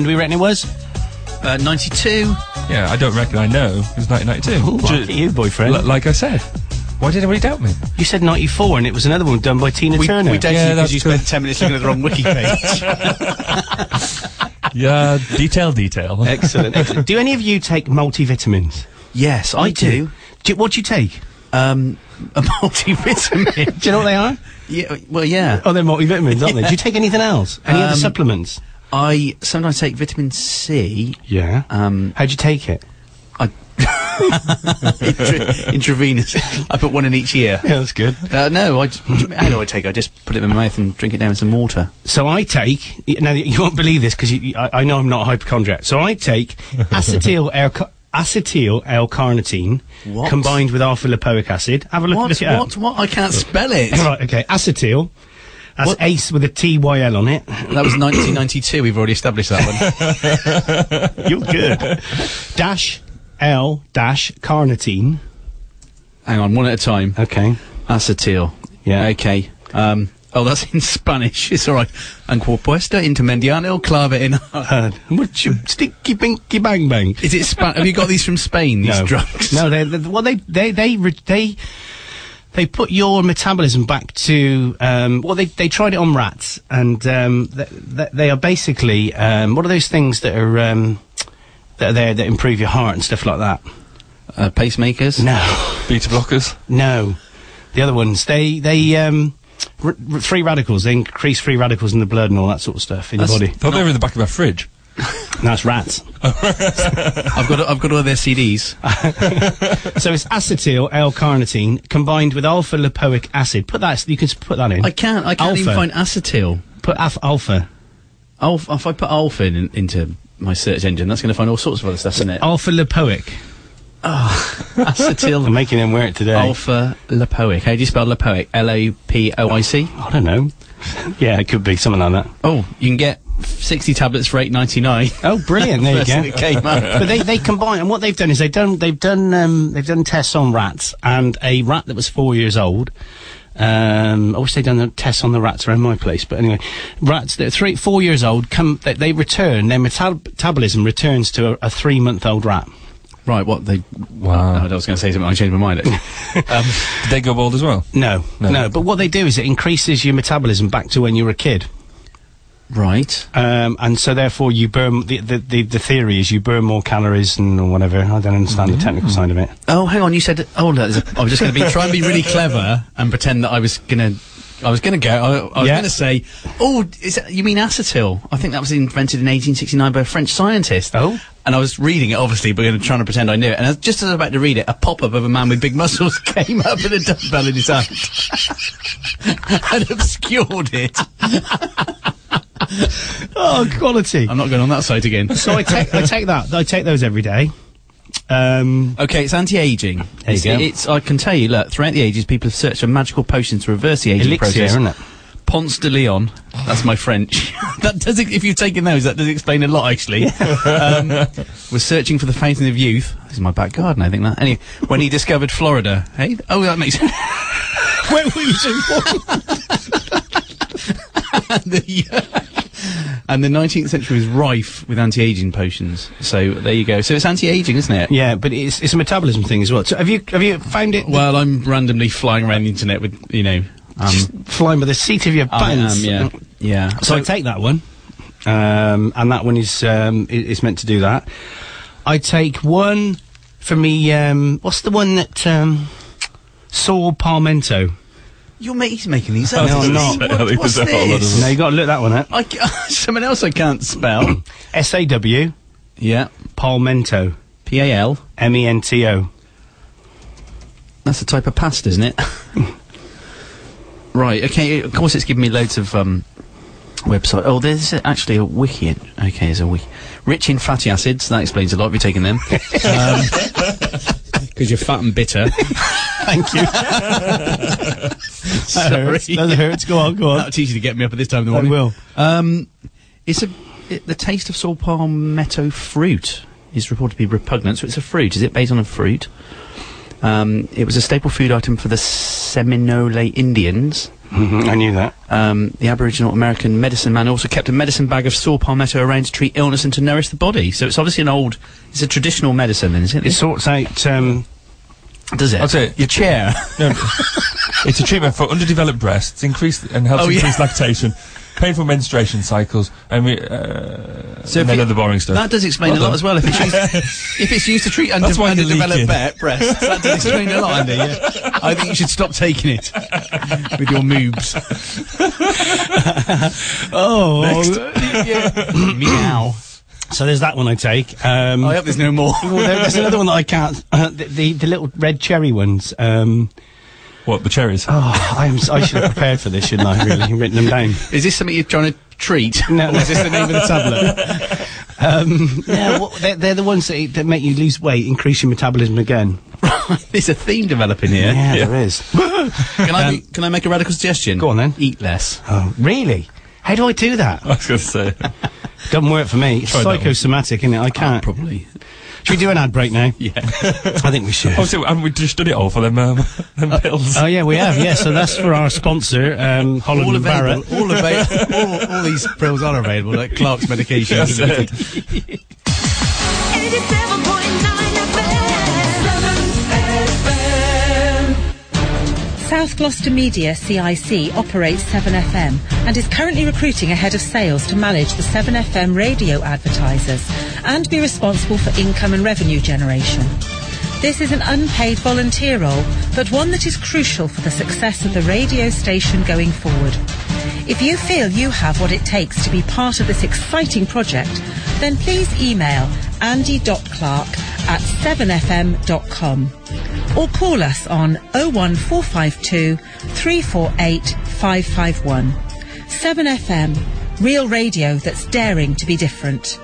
When
do we reckon it was?
Uh, 92.
Yeah, I don't reckon I know. It was 1992.
Ooh, look you, boyfriend.
L- like I said. Why did everybody doubt me?
You said 94 and it was another one done by Tina
We,
Turner.
we don't
Yeah,
because you spent 10 minutes looking at the wrong wiki page.
Yeah, detail, detail.
Excellent. excellent. Do any of you take multivitamins?
yes, I, do.
do you, what do you take?
Um, a multivitamin.
Do you know what they are?
yeah, well, yeah.
Oh, they're multivitamins, aren't they? Do you take anything else? Any other
Um,
supplements?
I sometimes take vitamin C.
Yeah.
Um,
How'd you take it?
intra- intravenous. I put one in each ear.
Yeah, that's good.
Uh, no, I. j- How do I take? it? I just put it in my mouth and drink it down with some water.
So I take. Now you won't believe this because I, I know I'm not a hypochondriac. So I take acetyl L- acetyl L-carnitine combined with alpha lipoic acid. Have a look,
What?
look it.
What? What? I can't spell it.
Right. Okay. Acetyl. That's
What?
ace with a T Y L on it.
That was 1992. We've already established that one.
You're good. dash L dash carnitine.
Hang on, one at a time.
Okay.
Acetyl.
Yeah.
Okay. Um. Oh, that's in Spanish. It's all right. Anquopuesta intermediano clave in.
Uh, what you stinky binky bang bang.
Is it Spa- Have you got these from Spain? These
no.
drugs?
No, they, they well they they they they they put your metabolism back to um, well they they tried it on rats and um, th- th- they are basically um, what are those things that are um, that are there that improve your heart and stuff like that.
Uh, pacemakers.
No,
Beta blockers.
no, the other ones they they um, r- r- free radicals they increase free radicals in the blood and all that sort of stuff in
That's-
your body.
Thought they were in the back of my fridge.
That's rats.
I've got. I've got all their CDs.
so it's acetyl L-carnitine combined with alpha lipoic acid. Put that. You can put that in.
I can't. I can't even find acetyl.
Put af- alpha.
Alpha, if I put alpha in, into my search engine, that's going to find all sorts of other stuff, isn't it?
Alpha lipoic. Oh, ah,
acetyl.
I'm making them wear it today.
alpha lipoic. How do you spell lipoic? L A P O I C.
I don't know. yeah, it could be something like that.
Oh, you can get sixty tablets for eight ninety nine.
Oh, brilliant! There you go.
came
but they, they combine, and what they've done is they've done they've done um, they've done tests on rats, and a rat that was four years old. Um, I wish they'd done the tests on the rats around my place, but anyway, rats that are three, four years old come, they, they return, their metab- metabolism returns to a, a three month old rat.
Right, what they?
Wow.
I was going to say something. I changed my mind. Actually. um,
Did they go bald as well?
No,
No.
no, but what they do is it increases your metabolism back to when you were a kid.
Right.
Um, and so therefore you burn, the, the, the, the theory is you burn more calories and whatever. I don't understand the technical side of it.
Oh, hang on. You said. Oh, no, I was just going to be try and be really clever and pretend that I was going to. I was going to go. I, I was
Yeah.
going to say, "Oh, is that, you mean acetyl?" I think that was invented in 1869 by a French scientist.
Oh.
And I was reading it, obviously, but trying to pretend I knew it. And just as I was about to read it, a pop-up of a man with big muscles came up with a dumbbell in his hand and obscured it.
Oh, quality.
I'm not going on that site again.
so I take, I take that. I take those every day. Um,
Okay, it's anti-aging.
you
it's,
go.
it's. I can tell you. Look, throughout the ages, people have searched for magical potions to reverse the aging
elixir,
process.
isn't it?
Ponce de Leon. That's my French. that does. If you've taken those, that does explain a lot. Actually, um, was searching for the fountain of youth. This is my back garden. I think that. Anyway, when he discovered Florida. Hey. Oh, that makes.
Where were you
and, the, and the 19th century was rife with anti-aging potions. So there you go. So it's anti-aging, isn't it?
Yeah, but it's it's a metabolism thing as well. So have you have you found it?
Well, I'm randomly flying around the internet with you know. Um,
flying by the seat of your
I
pants.
am, yeah, yeah.
So, I take that one, um, and that one is um, is meant to do that. I take one for me. Um, what's the one that um, Saul Palmento?
Your mate's making these up.
No, I'm
isn't
not.
he?
I
What- what's
there's lot of
this?
No, you got to look that one up.
I ca- someone else I can't spell.
S A W
yeah.
Palmento.
P A L.
M E N T O.
That's a type of pasta, isn't it? right. Okay. Of course, it's giving me loads of um, website. Oh, there's actually a wiki. in- Okay, there's a wiki. Rich in fatty acids. That explains a lot. If you're taking them, because you're fat and bitter.
Thank you.
Sorry.
That hurts. Go on, go on.
That'll teach you to get me up at this time of the morning.
I
morning.
will.
Um, it's a it, the taste of saw palmetto fruit is reported to be repugnant. So it's a fruit. Is it based on a fruit? Um, it was a staple food item for the Seminole Indians.
Mhm, I knew that.
Um, the Aboriginal American medicine man also kept a medicine bag of saw palmetto around to treat illness and to nourish the body. So it's obviously an old, it's a traditional medicine, then, isn't it?
It sorts out. Um,
does it?
I'll say
Your chair.
No, it's a treatment for underdeveloped breasts, increase and helps
Oh, yeah.
increase lactation, painful menstruation cycles, and we, uh,
So
and then
you-
other boring stuff.
That does explain
Well
a lot as well. If it's used, if it's used to treat under,
That's
underdeveloped
leaking.
breasts, that does explain a lot, Andy. Yeah. I think you should stop taking it with your moobs.
oh,
yeah. Meow.
So there's that one I take. Um,
I hope there's no more.
well, there- there's another one that I can't. Uh, the, the the little red cherry ones. Um,
what the cherries?
oh, I'm, s- I should have prepared for this, shouldn't I? Really, written them down.
Is this something you're trying to treat?
No,
Or is this the name of the tablet?
Um, yeah, well, they're, they're the ones that, that make you lose weight, increase your metabolism again.
There's a theme developing here.
Yeah, there is.
Can I be- can I make a radical suggestion?
Go on then.
Eat less.
Oh, really? How do I do that?
I was going to say.
Doesn't work for me. It's
Try that
psychosomatic, isn't it? I can't.
Probably.
Should we do an ad break now?
Yeah.
I think we should.
Oh, so haven't we just done it all for them, um, them pills?
Oh yeah, we have. Yeah, so that's for our sponsor, um, Holland
all
and
available.
Barrett.
All available. all, all these pills are available, like Clark's medication.
That's it.
South Gloucester Media CIC operates 7FM and is currently recruiting a head of sales to manage the 7FM radio advertisers and be responsible for income and revenue generation. This is an unpaid volunteer role, but one that is crucial for the success of the radio station going forward. If you feel you have what it takes to be part of this exciting project, then please email andy.clark at 7fm.com or call us on 01452 348 551. 7FM, real radio that's daring to be different.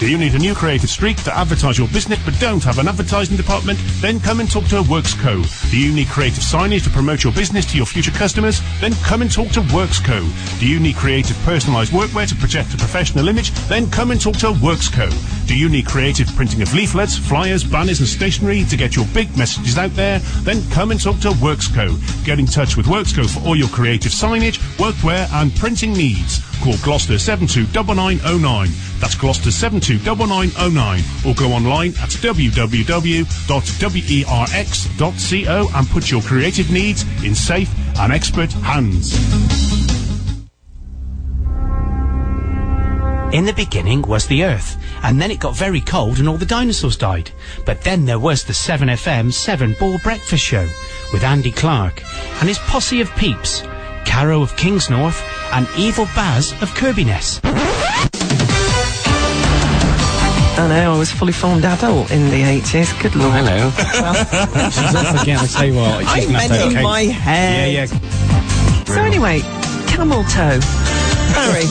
Do you need a new creative streak to advertise your business but don't have an advertising department? Then come and talk to Werx Co. Do you need creative signage to promote your business to your future customers? Then come and talk to Werx Co. Do you need creative personalised workwear to project a professional image? Then come and talk to Werx Co. Do you need creative printing of leaflets, flyers, banners and stationery to get your big messages out there? Then come and talk to Werx Co. Get in touch with Werx Co for all your creative signage, workwear and printing needs. Call Gloucester 729909. That's Gloucester 729909. Or go online at www.werx.co and put your creative needs in safe and expert hands.
In the beginning was the Earth, and then it got very cold and all the dinosaurs died. But then there was the 7FM 7 Ball Breakfast Show with Andy Clark and his posse of peeps, Caro of Kingsnorth and Evil Baz of Kirbyness.
I know, I was fully formed adult in the 80s. Good lord.
hello. She's off again, I tell you what.
I
she's gonna have
meant in
okay.
my head.
Yeah, yeah.
So anyway, camel toe. Barry,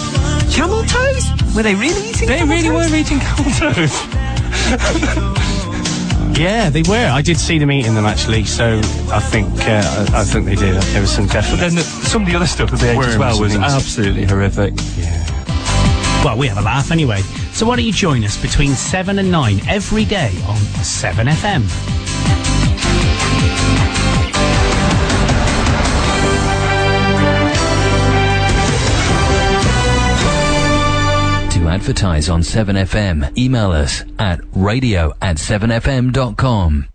camel toes? Were they really eating
They
camel
really
toes?
were eating camel toes.
Yeah, they were. I did see them eating them actually, so I think uh, I, I think they did. There was some
But
definite.
then the, some of the other stuff that they ate as well was absolutely horrific. Yeah.
Well, we have a laugh anyway. So why don't you join us between 7 and 9 every day on 7FM?
To advertise on 7FM, email us at radio at 7fm.com.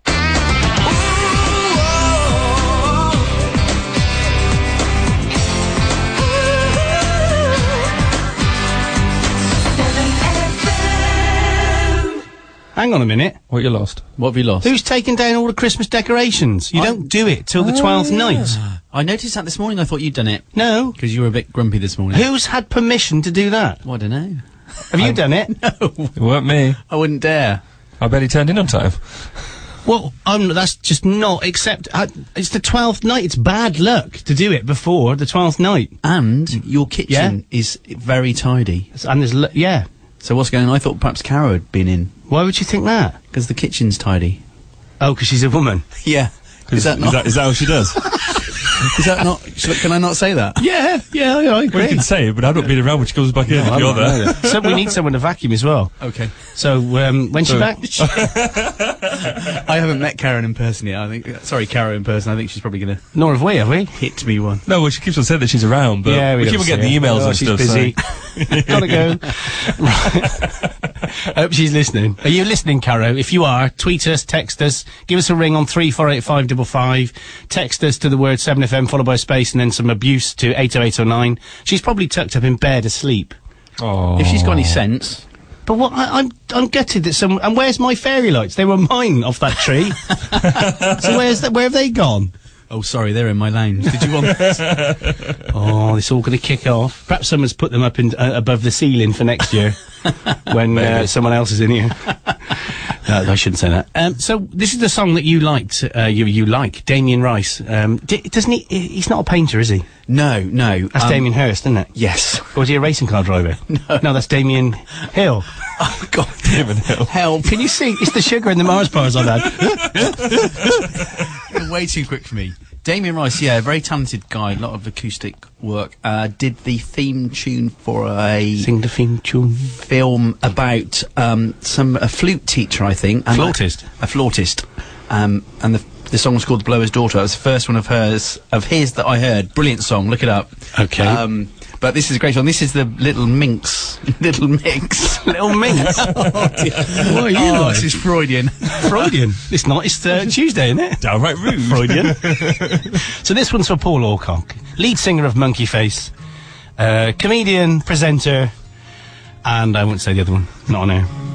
Hang on a minute.
What you lost?
What have you lost?
Who's taken down all the Christmas decorations? You
I-
don't do it till the
Oh,
twelfth
yeah.
night.
I noticed that this morning. I thought you'd done it.
No.
Because you were a bit grumpy this morning.
Who's had permission to do that?
Well, I don't know.
Have you done it? No.
It weren't me.
I wouldn't dare.
I bet he turned in on time.
Well, um, that's just not accept. Uh, it's the twelfth night. It's bad luck to do it before the twelfth night.
And your kitchen is very tidy.
And there's l- yeah.
So what's going on? I thought perhaps Caro had been in.
Why would you think that?
Because the kitchen's tidy.
Oh, because she's a woman.
Yeah. Is that not?
Is that, is that how she does?
Is that not? should- Can I not say that?
Yeah, yeah, yeah, I
Well, you can say it, but I've not been around when she comes back in. if
I'm
you're there.
so we need someone to vacuum as well.
Okay.
So um, when's she back?
I haven't met Karen in person yet. I think. Sorry, Karen in person. I think she's probably going to
Nor have we, have we?
hit me one.
No, well, she keeps on saying that she's around, but
yeah,
we, keep on getting the emails
oh,
and
she's
stuff.
busy.
so-
Gotta go. right. I hope she's listening. Are you listening, Caro? If you are, tweet us, text us, give us a ring on three four eight five double five. Text us to the word seven FM followed by a space and then some abuse to eight oh eight oh nine. She's probably tucked up in bed asleep.
Oh.
If she's got any sense.
But what I, I'm I'm gutted that some and where's my fairy lights? They were mine off that tree. so where's that? Where have they gone?
Oh, sorry, they're in my lounge. Did you want?
Oh, it's all going to kick off. Perhaps someone's put them up in, uh, above the ceiling for next year when uh, someone else is in here. No, I shouldn't say that. Um, so this is the song that you liked. Uh, you you like Damien Rice. Um, d- doesn't he? he- He's not a painter, is he?
no, no.
That's
um,
Damien Hirst, isn't it?
Yes.
Or is he a racing car driver? No, no, that's Damien Hill.
Oh God,
Damon Hill.
help!
Can you see? It's the sugar in the Mars bars I've had.
You're way too quick for me. Damien Rice, yeah, a very talented guy. A lot of acoustic work. Uh, did the theme tune for a
Sing the theme tune.
film about um, some a flute teacher, I think. and
Flautist.
A, flautist. Um, and the the song was called "The Blower's Daughter." It was the first one of hers of his that I heard. Brilliant song. Look it up.
Okay.
Um, but this is a great one. This is the Little Minx. Little minx.
Little minx.
oh, dear.
What are you
oh,
like?
This is Freudian.
Freudian. It's not. It's uh, Tuesday, isn't it?
Downright rude.
Freudian. so this one's for Paul Alcock, lead singer of Monkey Face, uh, comedian, presenter, and I won't say the other one. Not on air.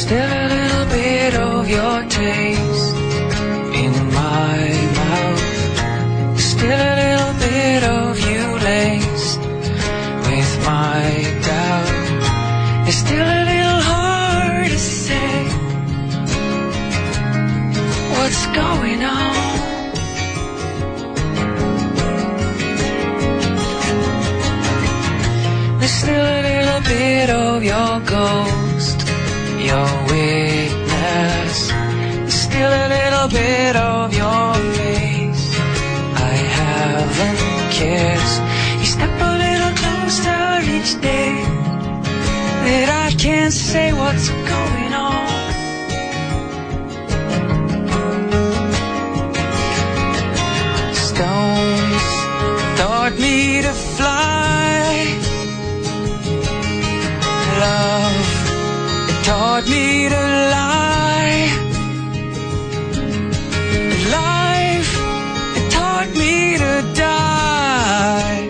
Still a little bit of your taste in my mouth. Still a little bit of you laced with my doubt. It's still a little hard to say what's going on. There's still a little bit of your ghost, your witness. There's still a little bit of your face. I haven't kissed. You step a little closer each day. That I can't say what's going on. Taught me to lie. Life, it taught me to die.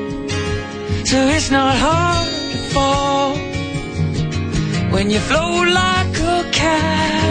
So it's not hard to fall when you float like a cannon.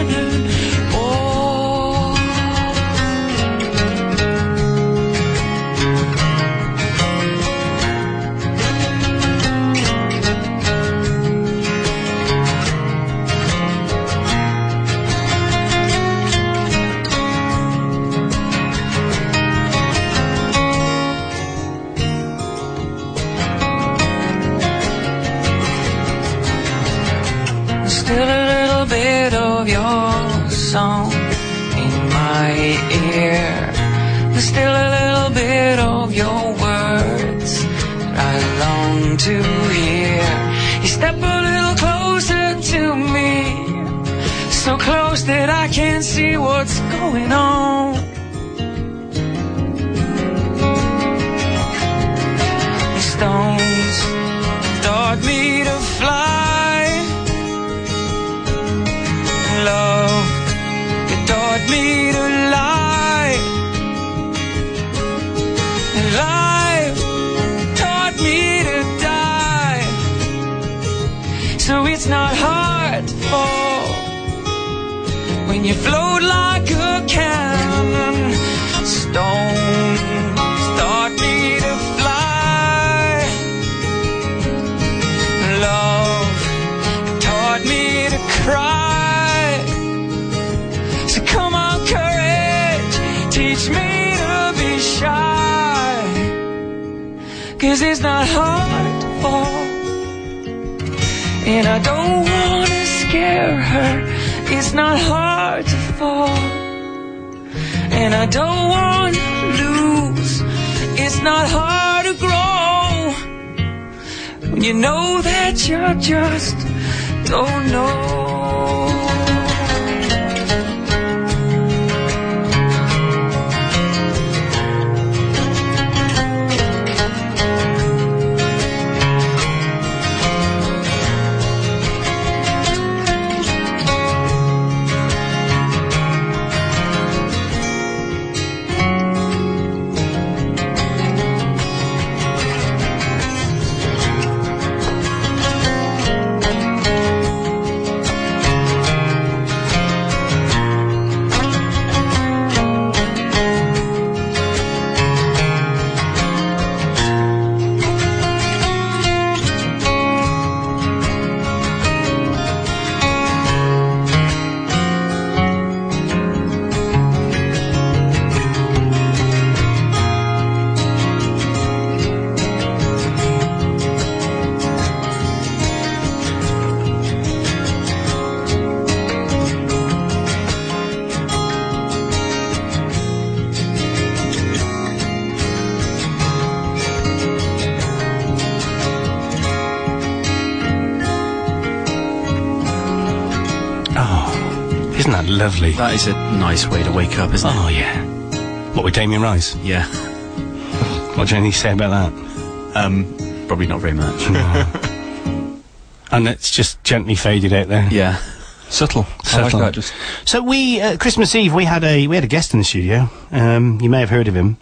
That
is a nice way to wake up, isn't it?
Oh, yeah. What, with Damien Rice?
Yeah.
What do you need to say about that?
Um, probably not very much.
and it's just gently faded out there.
Yeah.
Subtle. I
Subtle.
like that. Just
So we uh, Christmas Eve we had a we had a guest in the studio. Um, you may have heard of him.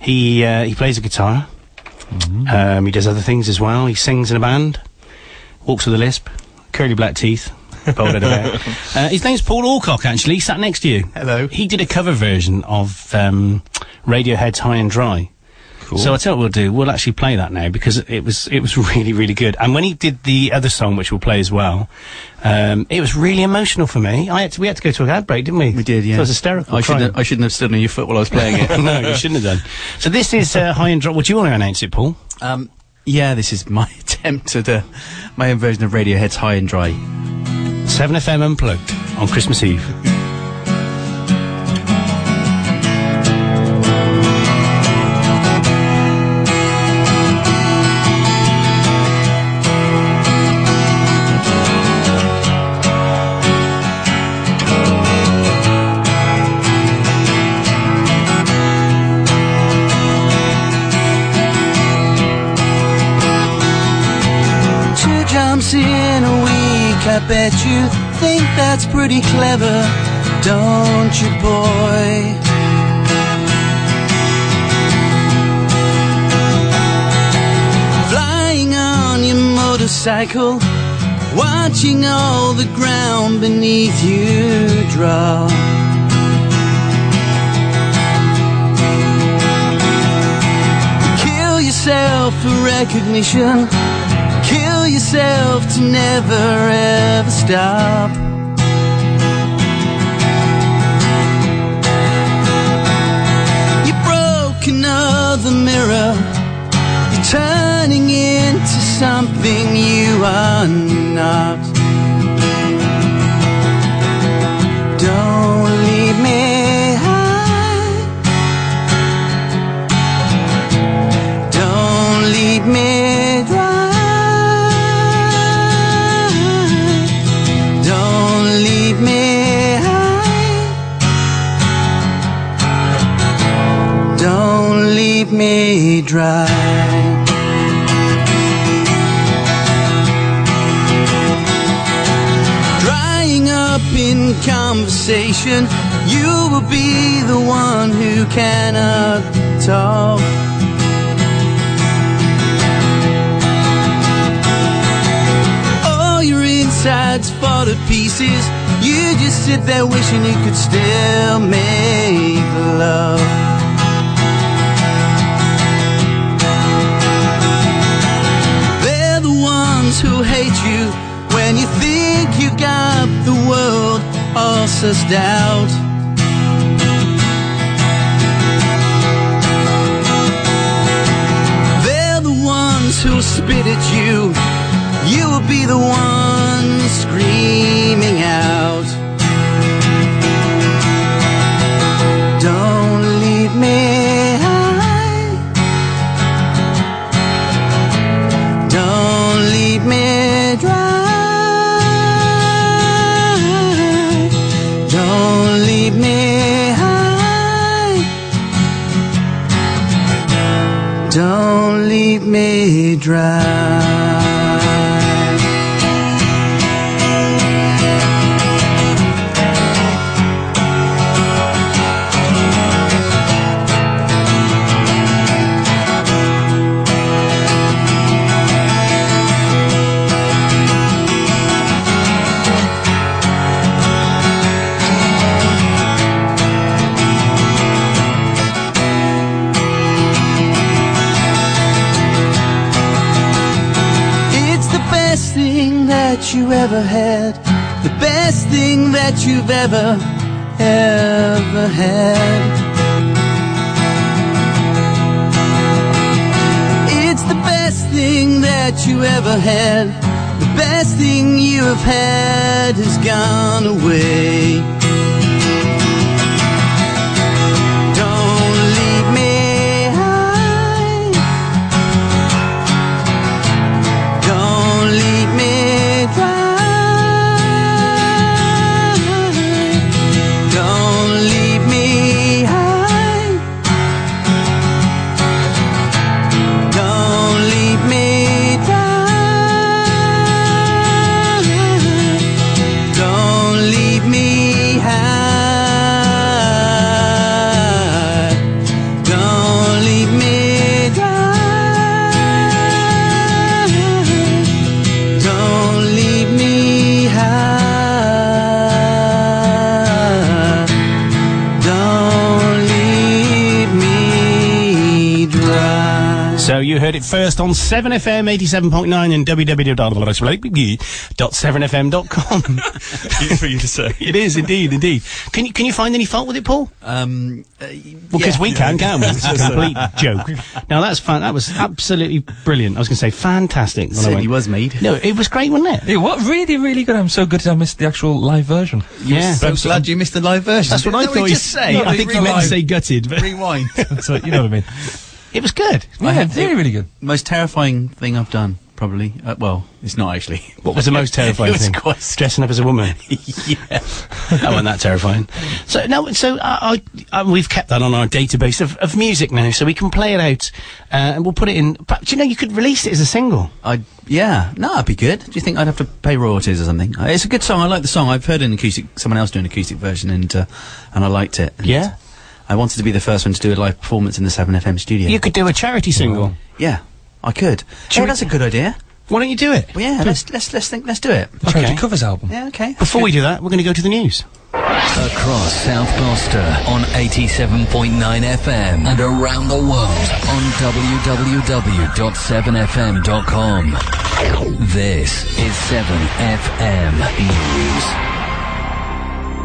He uh, he plays a guitar. Um, he does other things as well. He sings in a band. Walks with a lisp. Curly black teeth. Bald head of. Uh, his name's Paul Alcock. Actually, he sat next to you.
Hello.
He did a cover version of um, Radiohead's "High and Dry." Cool. So I tell you what we'll do. We'll actually play that now because it was it was really really good. And when he did the other song, which we'll play as well, um, it was really emotional for me. I had to, we had to go to an ad break, didn't we? We
did, yeah.
So it was hysterical.
I shouldn't, have, I shouldn't have stood on your foot while I was playing it.
no, you shouldn't have done. So this is uh, high and dry. Would you want to announce it, Paul?
Um, yeah, this is my attempt at uh, my own version of Radiohead's High and Dry.
7FM Unplugged on Christmas Eve.
I bet you think that's pretty clever, don't you, boy? Flying on your motorcycle, watching all the ground beneath you drop. Kill yourself for recognition. Kill yourself to never ever stop. You broke another mirror. You're turning into something you are not. Don't leave me high. Don't leave me dry. Drying up in conversation, you will be the one who cannot talk. All your insides fall to pieces. You just sit there wishing you could still make love. who hate you when you think you got the world all sussed out. They're the ones who'll spit at you. You will be the one
screaming out. drown. That you ever had. The best thing that you've ever, ever had. It's the best thing that you ever had. The best thing you have had has gone away.
Heard it first on 7FM 87.9 and www.7fm.com.
Easy for you to say.
It is indeed, indeed. Can you can you find any fault with it, Paul?
Um,
Because
yeah.
we can, can't we? It's a complete joke. Now that's fun. That was absolutely brilliant. I was going to say fantastic. when I
Certainly was made.
No, it was great, wasn't it?
It was really, really good. I'm so good I missed the actual live version.
Yeah.
So glad you missed the live version.
That's what I thought you
just say.
I think you meant to say gutted, but
Rewind.
so you know what I mean.
It was good.
Yeah, really, really good.
Most terrifying thing I've done, probably. Uh, well, it's not actually.
What was the most terrifying
it was
thing?
quite.
Dressing up as a woman.
yeah.
that wasn't that terrifying. So no, so uh, I, uh, we've kept that on our database of, of music now, so we can play it out, uh, and we'll put it in. But do you know, you could release it as a single.
I yeah, no, it'd be good. Do you think I'd have to pay royalties or something? Uh, It's a good song. I like the song. I've heard an acoustic, someone else do an acoustic version, and uh, and I liked it. And
Yeah?
I wanted to be the first one to do a live performance in the Seven FM studio.
You could do a charity single.
yeah, I could.
Should
Oh, that's a good idea.
Why don't you do it?
Well, yeah, let's let's let's think. Let's do it.
A charity covers album.
Yeah, okay.
Before we do that, we're going to go to the news.
Across South Gloucester on 87.9 FM and around the world on www.7fm.com. This is 7FM News.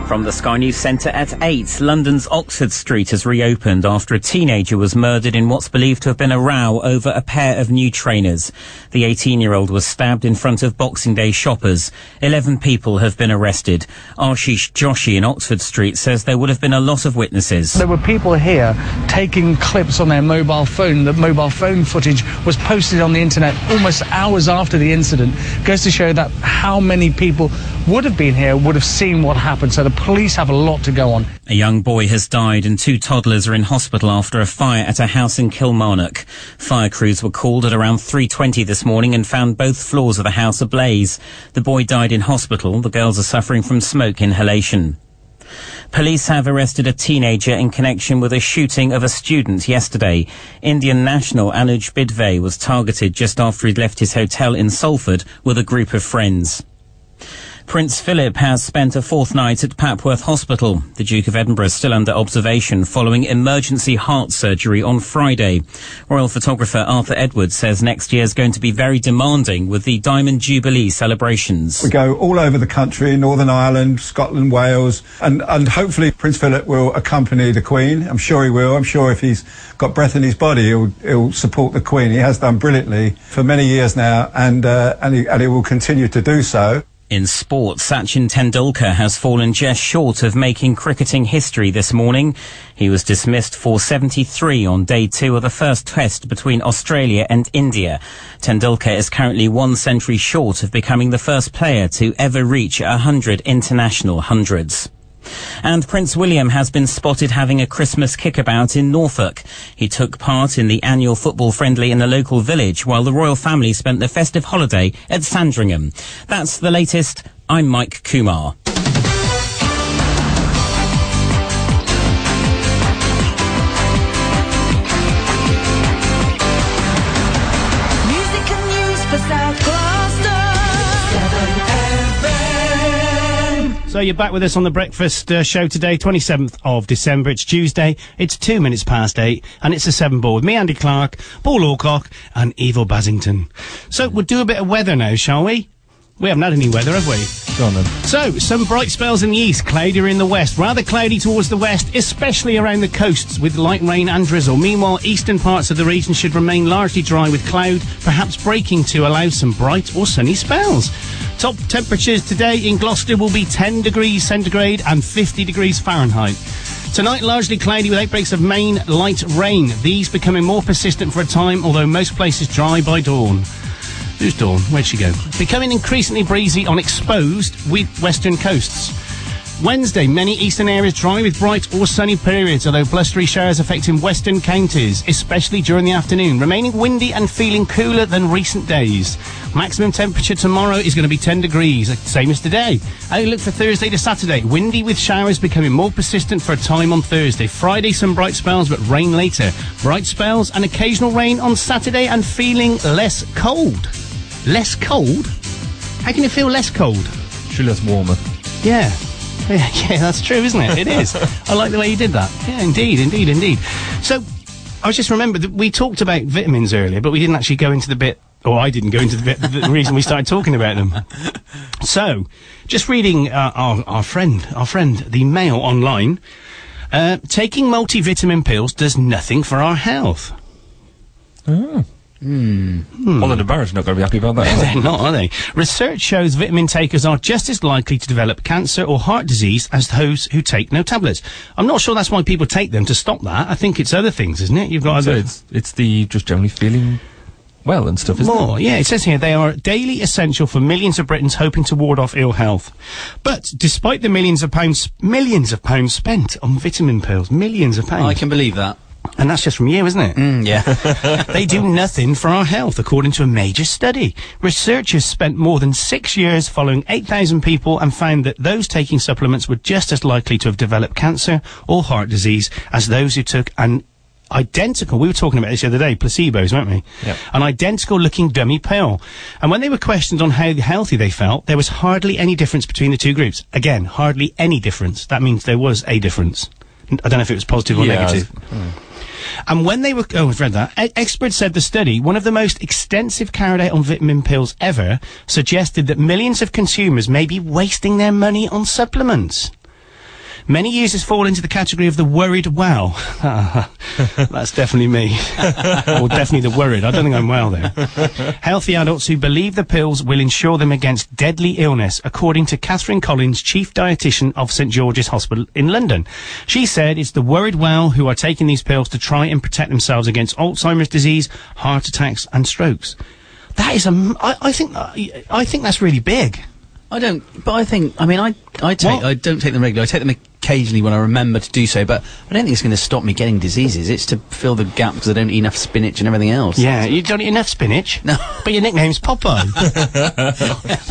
From the Sky News Centre at 8, London's Oxford Street has reopened after a teenager was murdered in what's believed to have been a row over a pair of new trainers. The 18-year-old was stabbed in front of Boxing Day shoppers. 11 people have been arrested. Ashish Joshi in Oxford Street says there would have been a lot of witnesses.
There were people here taking clips on their mobile phone. The mobile phone footage was posted on the internet almost hours after the incident. Goes to show that how many people would have been here would have seen what happened. So the police have a lot to go on.
A young boy has died and two toddlers are in hospital after a fire at a house in Kilmarnock. Fire crews were called at around 3.20 this morning and found both floors of the house ablaze. The boy died in hospital. The girls are suffering from smoke inhalation. Police have arrested a teenager in connection with a shooting of a student yesterday. Indian national Anuj Bidve was targeted just after he'd left his hotel in Salford with a group of friends. Prince Philip has spent a fortnight at Papworth Hospital. The Duke of Edinburgh is still under observation following emergency heart surgery on Friday. Royal photographer Arthur Edwards says next year is going to be very demanding with the Diamond Jubilee celebrations.
We go all over the country, Northern Ireland, Scotland, Wales, and, and hopefully Prince Philip will accompany the Queen. I'm sure he will. I'm sure if he's got breath in his body, he'll, he'll support the Queen. He has done brilliantly for many years now, and, uh, and, he, and he will continue to do so.
In sport, Sachin Tendulkar has fallen just short of making cricketing history this morning. He was dismissed for 73 on day two of the first test between Australia and India. Tendulkar is currently one century short of becoming the first player to ever reach 100 international hundreds. And Prince William has been spotted having a Christmas kickabout in Norfolk. He took part in the annual football friendly in a local village while the royal family spent the festive holiday at Sandringham. That's the latest. I'm Mike Kumar.
So you're back with us on the breakfast uh, show today, 27th of December. It's Tuesday. It's two minutes past eight, and it's a seven ball with me, Andy Clark, Paul Alcock, and Evil Basington. So we'll do a bit of weather now, shall we? We haven't had any weather, have we?
Go on then.
So, some bright spells in the east, cloudier in the west, rather cloudy towards the west, especially around the coasts with light rain and drizzle. Meanwhile, eastern parts of the region should remain largely dry with cloud, perhaps breaking to allow some bright or sunny spells. Top temperatures today in Gloucester will be 10 degrees centigrade and 50 degrees Fahrenheit. Tonight, largely cloudy with outbreaks of main light rain. These becoming more persistent for a time, although most places dry by dawn. Who's Dawn? Where'd she go? Becoming increasingly breezy on exposed western coasts. Wednesday, many eastern areas dry with bright or sunny periods, although blustery showers affecting western counties, especially during the afternoon, remaining windy and feeling cooler than recent days. Maximum temperature tomorrow is going to be 10 degrees, same as today. Outlook for Thursday to Saturday, windy with showers becoming more persistent for a time on Thursday. Friday, some bright spells, but rain later. Bright spells and occasional rain on Saturday and feeling less cold. Less cold? How can it feel less cold?
Surely that's warmer.
Yeah. Yeah, yeah, that's true, isn't it? It is. I like the way you did that. Yeah, indeed, indeed, indeed. So, I was just remembered that we talked about vitamins earlier, but we didn't actually go into the bit, or I didn't go into the bit, the reason we started talking about them. So, just reading uh, our, our friend, our friend, the Mail online, uh, taking multivitamin pills does nothing for our health.
Oh.
Hmm.
Well, then the Barrett's not going to be happy about that. they?
They're not, are they? Research shows vitamin takers are just as likely to develop cancer or heart disease as those who take no tablets. I'm not sure that's why people take them to stop that. I think it's other things, isn't it? You've got
So
other
it's it's the just generally feeling well and stuff, isn't
more.
it?
Yeah, it says here they are daily essential for millions of Britons hoping to ward off ill health. But despite the millions of pounds, millions of pounds spent on vitamin pills, millions of pounds.
I can believe that.
And that's just from you, isn't it?
Mm, yeah.
they do nothing for our health, according to a major study. Researchers spent more than six years following 8,000 people and found that those taking supplements were just as likely to have developed cancer or heart disease as those who took an identical, we were talking about this the other day, placebos, weren't we?
Yep.
An identical looking dummy pill. And when they were questioned on how healthy they felt, there was hardly any difference between the two groups. Again, hardly any difference. That means there was a difference. I don't know if it was positive or
Yeah,
negative. And when they were, oh, I've read that. E- experts said the study, one of the most extensive carried out on vitamin pills ever, suggested that millions of consumers may be wasting their money on supplements. Many users fall into the category of the worried well. That's definitely me. or definitely the worried. I don't think I'm well there. Healthy adults who believe the pills will ensure them against deadly illness, according to Catherine Collins, chief dietitian of St George's Hospital in London. She said it's the worried well who are taking these pills to try and protect themselves against Alzheimer's disease, heart attacks, and strokes. That is a. I, I think. I, I think that's really big.
I don't, but I think, I mean, I, I take, I don't take them regularly. I take them occasionally when I remember to do so, but I don't think it's going to stop me getting diseases. It's to fill the gap because I don't eat enough spinach and everything else.
Yeah, you don't eat enough spinach.
No.
But your nickname's Popeye.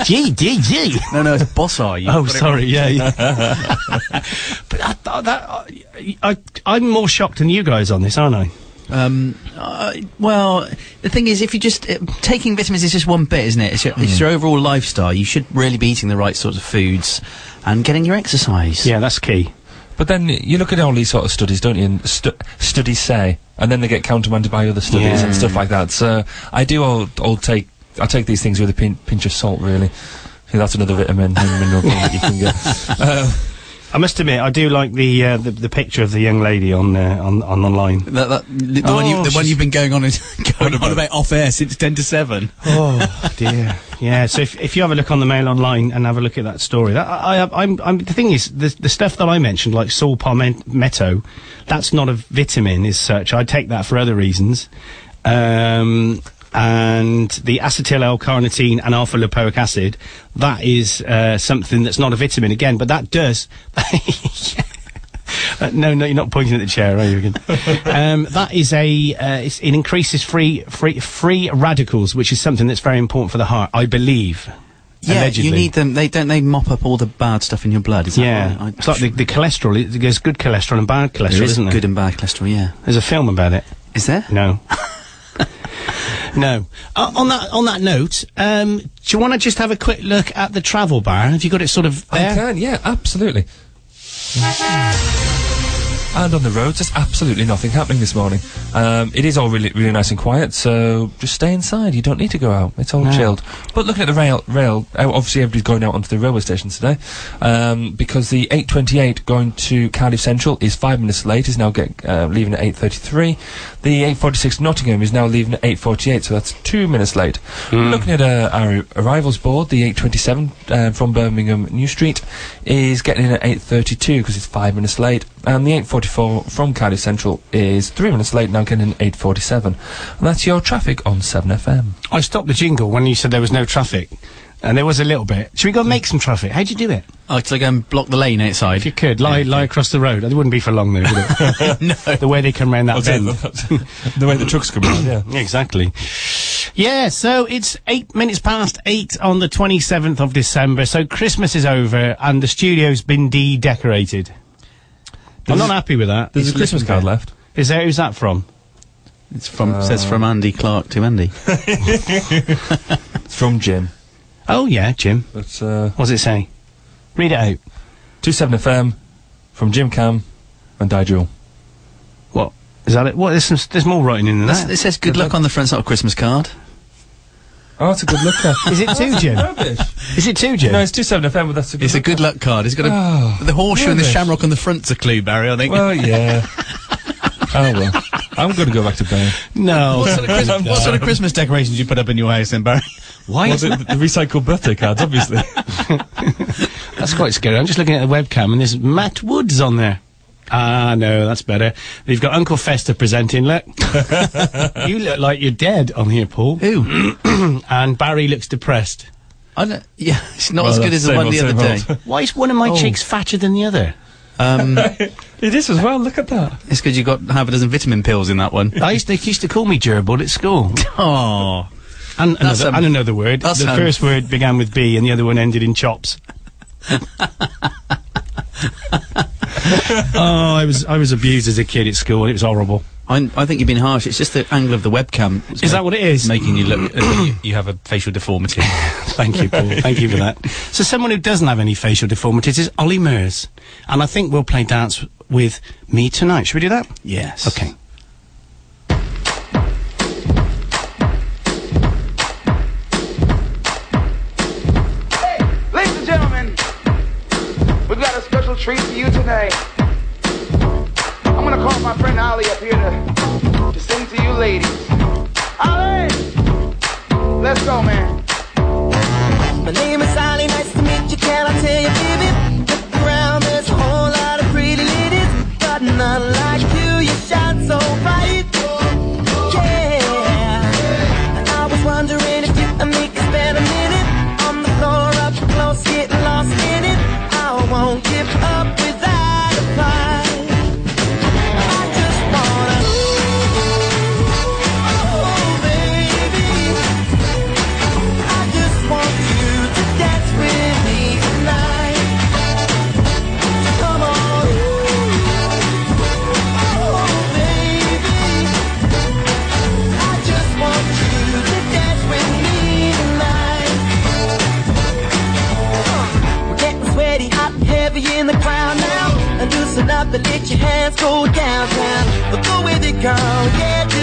G, G, G.
No, no, it's Bossar. You
Oh, sorry, yeah. yeah. but I, I, that, I, I, I'm more shocked than you guys on this, aren't I?
Um, uh, well, the thing is, if you just uh, taking vitamins is just one bit, isn't it? It's your, it's your overall lifestyle. You should really be eating the right sorts of foods and getting your exercise.
Yeah, that's key.
But then you look at all these sort of studies, don't you? And stu- studies say, and then they get countermanded by other studies
Yeah.
and stuff like that. So I do all, all take I take these things with a pin- pinch of salt, really. I that's another vitamin and mineral that you can get. Uh,
I must admit, I do like the uh, the, the picture of the young lady on uh, on, on online.
That, that, the, the one you,
Oh,
the one
she's-
you've been going on and going on about off air since ten to seven.
Oh dear. Yeah. So if, if you have a look on the Mail online and have a look at that story, that, I, I, I'm, I'm the thing is the the stuff that I mentioned, like saw palmetto, that's not a vitamin as such. I take that for other reasons. Um, and the acetyl L-carnitine and alpha lipoic acid, that is uh, something that's not a vitamin again, but that does. Uh, no, no, you're not pointing at the chair, are you? Again? um, that is a. Uh, it's, it increases free, free, free radicals, which is something that's very important for the heart, I believe.
Yeah,
allegedly.
you need them. They don't. They mop up all the bad stuff in your blood. Is that
Yeah,
right? I-
it's like the, the cholesterol. It, there's good cholesterol and bad cholesterol,
there is
isn't there?
good and bad cholesterol. Yeah.
There's a film about it.
Is there?
No. no. Uh, on that on that note, um, do you want to just have a quick look at the travel bar? Have you got it sort of there?
I can, yeah, absolutely. And on the roads, there's absolutely nothing happening this morning. Um, it is all really, really nice and quiet, so just stay inside. You don't need to go out. It's all
No.
chilled. But looking at the rail, rail, uh, obviously everybody's going out onto the railway stations today, um, because the 828 going to Cardiff Central is five minutes late. Is now get, uh, leaving at 8:33. The 846 Nottingham is now leaving at 8:48, so that's two minutes late. Looking at uh, our arrivals board, the 827 uh, from Birmingham New Street is getting in at 8:32 because it's five minutes late, and the 844 from Cardiff Central is three minutes late, now getting in at 8:47. And that's your traffic on 7FM.
I stopped the jingle when you said there was no traffic. And there was a little bit. Should we go make some traffic? How'd you do it?
Oh, to go and block the lane outside.
If you could, lie, lie across the road. It wouldn't be for long though, would it? no. The way they come round that
That's
bend.
the way the trucks come around, yeah.
Exactly. Yeah, so it's eight minutes past eight on the 27th of December, so Christmas is over and the studio's been de-decorated. I'm not happy with that.
there's
It's
a Christmas card
bad.
left.
Is there, who's that from?
It's from says from Andy Clark to Andy.
It's from Jim.
Oh yeah, Jim.
That's, uh,
What does it say? Read it out.
27FM from Jim Cam and Digel.
What? Is that it? What? There's, some, there's more writing in than that.
it says good luck on the front. side of Christmas card.
Oh, it's a good looker.
Is it too, Jim?
Rubbish.
Is it too, Jim?
No, it's 27FM, but that's a good
It's a good luck card. It's got a
Oh,
the horseshoe and the
rubbish.
shamrock on the front's a clue, Barry. I think.
Well, yeah. oh, well. I'm going to go back to bed.
No.
what, sort of Christmas, what sort of Christmas decorations you put up in your house, then, Barry?
Why
Well,
is
the, the recycled birthday cards, obviously.
That's quite scary. I'm just looking at the webcam and there's Matt Woods on there. Ah, no, that's better. They've got Uncle Fester presenting. Look, you look like you're dead on here, Paul.
Who?
and Barry looks depressed.
I don't, yeah, it's not
Well,
as good as the one
old,
the other
same
day.
Why is one of my
Oh.
cheeks fatter than the other?
Um,
it is as well, look at that.
it's because you got half a dozen vitamin pills in that one.
I used they used to call me gerbil at school.
Oh,
And another,
um,
and another word. the
um,
first word began with B and the other one ended in chops. oh, I was I was abused as a kid at school. It was horrible.
I, I think you've been harsh. It's just the angle of the webcam.
Is that what it is?
making you look? as you, you have a facial deformity.
Thank you, Paul. Thank you for that. So, someone who doesn't have any facial deformities is Ollie Murs, and I think we'll play dance with me tonight. Should we do that?
yes.
Okay.
Special treat for you tonight. I'm gonna call my friend Ali up here to, to sing to you ladies. Ali! Let's go, man.
My name is Ali, nice to meet you. Can I tell you, baby? Look around, there's a whole lot of pretty ladies, but none like you. You shine so bright. Up let your hands go downtown. But go with it, girl. Yeah,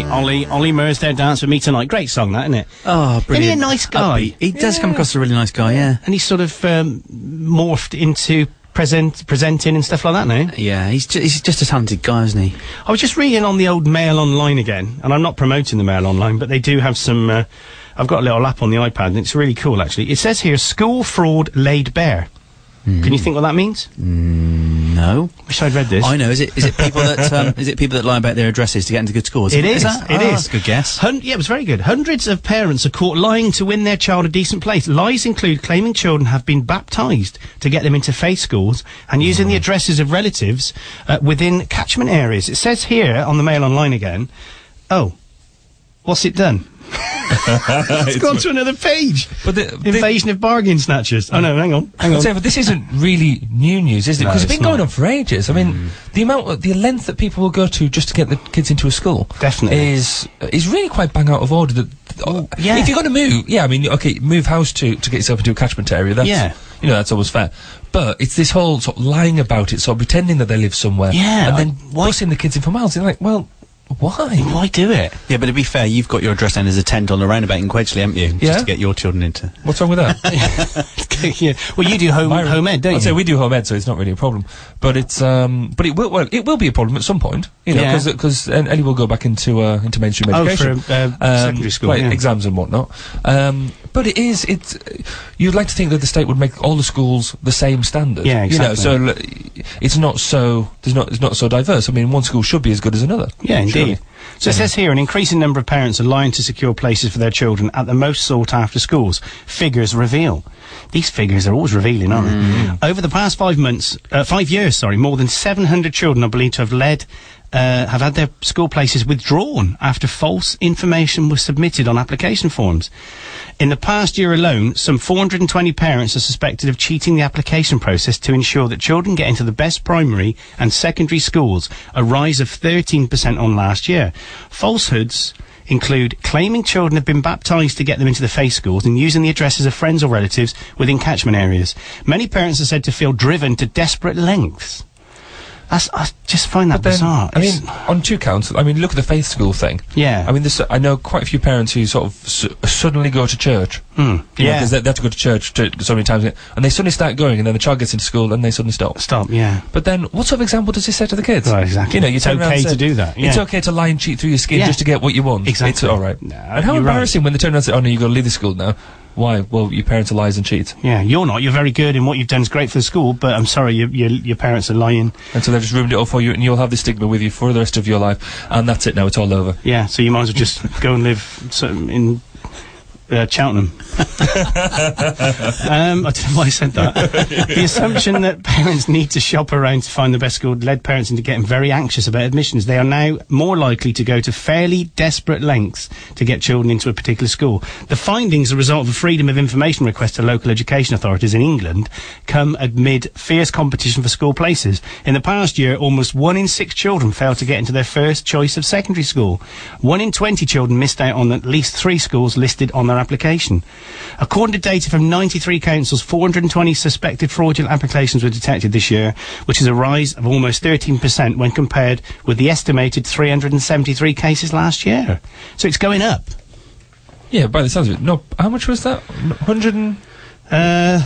Ollie, Ollie, Ollie Mersdale dance with me tonight. Great song, that isn't it?
Oh, brilliant.
Isn't he a nice guy?
Upbeat. He does come across as a really nice guy, yeah.
And he's sort of um, morphed into present presenting and stuff like that now.
Yeah, he's ju- he's just a talented guy, isn't he?
I was just reading on the old Mail Online again, and I'm not promoting the Mail Online, but they do have some. Uh, I've got a little app on the iPad, and it's really cool actually. It says here, "School fraud laid bare." Can you think what that means?
Mm, no.
Wish I'd read this.
I know. Is it is it people that um, is it people that lie about their addresses to get into good schools?
It is.
that?
It
Ah,
is.
good guess.
Hun- yeah, it was very good. Hundreds of parents are caught lying to win their child a decent place. Lies include claiming children have been baptised to get them into faith schools and using the addresses of relatives uh, within catchment areas. It says here on the Mail Online again. Oh, what's it done? it's gone to another page.
But the,
Invasion of bargain snatchers. Oh no, hang on, hang on.
Say, but this isn't really new news, is it?
No,
Because it's
it's
been going on for ages. I mean, mm. the amount, the length that people will go to just to get the kids into a school,
Definitely.
is is really quite bang out of order. That uh,
yeah.
if you're going to move, yeah, I mean, okay, move house to to get yourself into a catchment area. That's,
Yeah.
you know, that's always fair. But it's this whole sort of lying about it, sort of pretending that they live somewhere,
Yeah,
and
I-
then busing the kids in for miles. You're like, well, why?
Why do it?
Yeah, but to be fair, you've got your address down as a tent on the roundabout in Quedgeley, haven't you?
Yeah.
Just to get your children into.
What's wrong with that?
yeah. Well, you do home home ed, don't
I'd
you?
say we do home ed, so it's not really a problem. But it's um, but it will well, it will be a problem at some point, you know,
Yeah.
because Ellie will go back into uh, into mainstream
Oh,
education,
for, uh, secondary school,
like
yeah.
exams and whatnot. Um, but it is it's you'd like to think that the state would make all the schools the same standard,
Yeah,
You know,
exactly.
so it's not so there's not it's not so diverse. I mean, one school should be as good as another.
Yeah, indeed.
surely.
So it says here an increasing number of parents are lying to secure places for their children at the most sought after schools. Figures reveal. These figures are always revealing, aren't they? Over the past five months, uh, five years, sorry, more than 700 children are believed to have led. Uh, have had their school places withdrawn after false information was submitted on application forms. In the past year alone, some 420 parents are suspected of cheating the application process to ensure that children get into the best primary and secondary schools, a rise of 13% on last year. Falsehoods include claiming children have been baptised to get them into the faith schools and using the addresses of friends or relatives within catchment areas. Many parents are said to feel driven to desperate lengths. That's, I just find that
then,
bizarre.
I
It's-
mean, on two counts. I mean, look at the faith school thing.
Yeah.
I mean, this. I know quite a few parents who sort of su- suddenly go to church.
Hmm. Yeah.
Because they, they have to go to church to, so many times, and they suddenly start going, and then the child gets into school, and they suddenly stop.
Stop. Yeah.
But then, what sort of example does this set to the kids?
Right, exactly.
You know,
It's okay
and
to do that,
It's okay to lie and cheat through your skin
Yeah.
just to get what you want.
Exactly.
It's all right.
No,
and how
you're right.
embarrassing when they turn around and say, "Oh no, you've got to leave the school now." Why? Well, your parents are liars and cheats.
Yeah, you're not. You're very good, and what you've done is great for the school. But I'm sorry, your your, your parents are lying.
And so they've just ruined it all for you, and you'll have this stigma with you for the rest of your life. And that's it now. It's all over.
Yeah, so you might as well just go and live in uh, Cheltenham. um, I don't know why I said that. the assumption that parents need to shop around to find the best school led parents into getting very anxious about admissions. They are now more likely to go to fairly desperate lengths to get children into a particular school. The findings, a result of a freedom of information request to local education authorities in England, come amid fierce competition for school places. In the past year, almost one in six children failed to get into their first choice of secondary school. One in 20 children missed out on at least three schools listed on their application. According to data from 93 councils, 420 suspected fraudulent applications were detected this year, which is a rise of almost 13% when compared with the estimated 373 cases last year. So it's going up.
Yeah, by the sounds of it. No, how much was that? Hundred and.
Uh,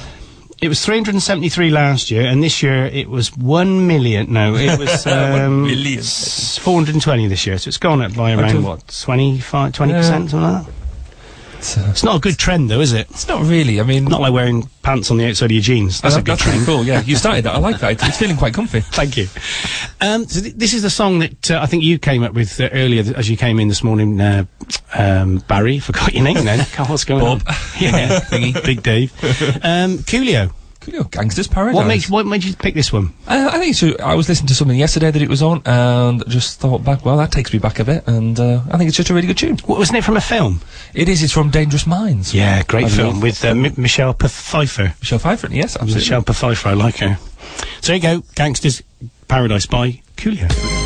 it was 373 last year, and this year it was 1 million. No, it was um,
million.
420 this year, so it's gone up by around, what, 25, 20%,
Yeah.
something like that?
It's, uh,
It's not a good trend, though, is it?
it's not really. I mean,
Not like wearing pants on the outside of your jeans. That's
that-
a good
that's
trend.
cool. Yeah, you started that. I like that. It's, it's feeling quite comfy.
Thank you. Um, so th- this is the song that uh, I think you came up with uh, earlier as you came in this morning, uh, um, Barry. Forgot your name then. God, What's going
Bob.
on? Yeah. Big Dave. Um, Coolio.
Coolio, Gangsters Paradise.
What makes what made you pick this one?
Uh, I think so. I was listening to something yesterday that it was on, and just thought back. Well, that takes me back a bit, and uh, I think it's just a really good tune.
What, wasn't it from a film?
It is. It's from Dangerous Minds.
Yeah, great
I
film with uh, M- Michelle Pfeiffer.
Michelle Pfeiffer. Yes, absolutely.
Michelle Pfeiffer, I like her. So there you go, Gangsters Paradise by Coolio.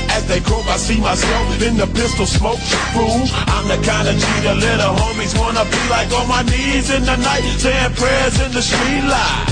As they croak, I see myself in the pistol smoke. Fool, I'm the kind of G the little homies wanna be like on my knees in the night, saying prayers in the street light.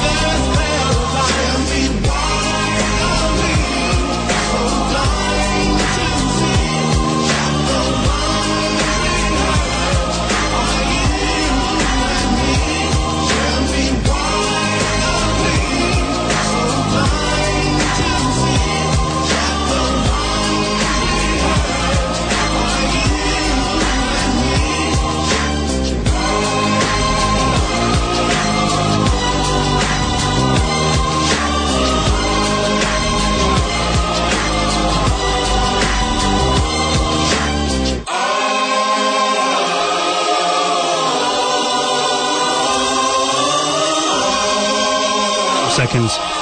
the
Seconds.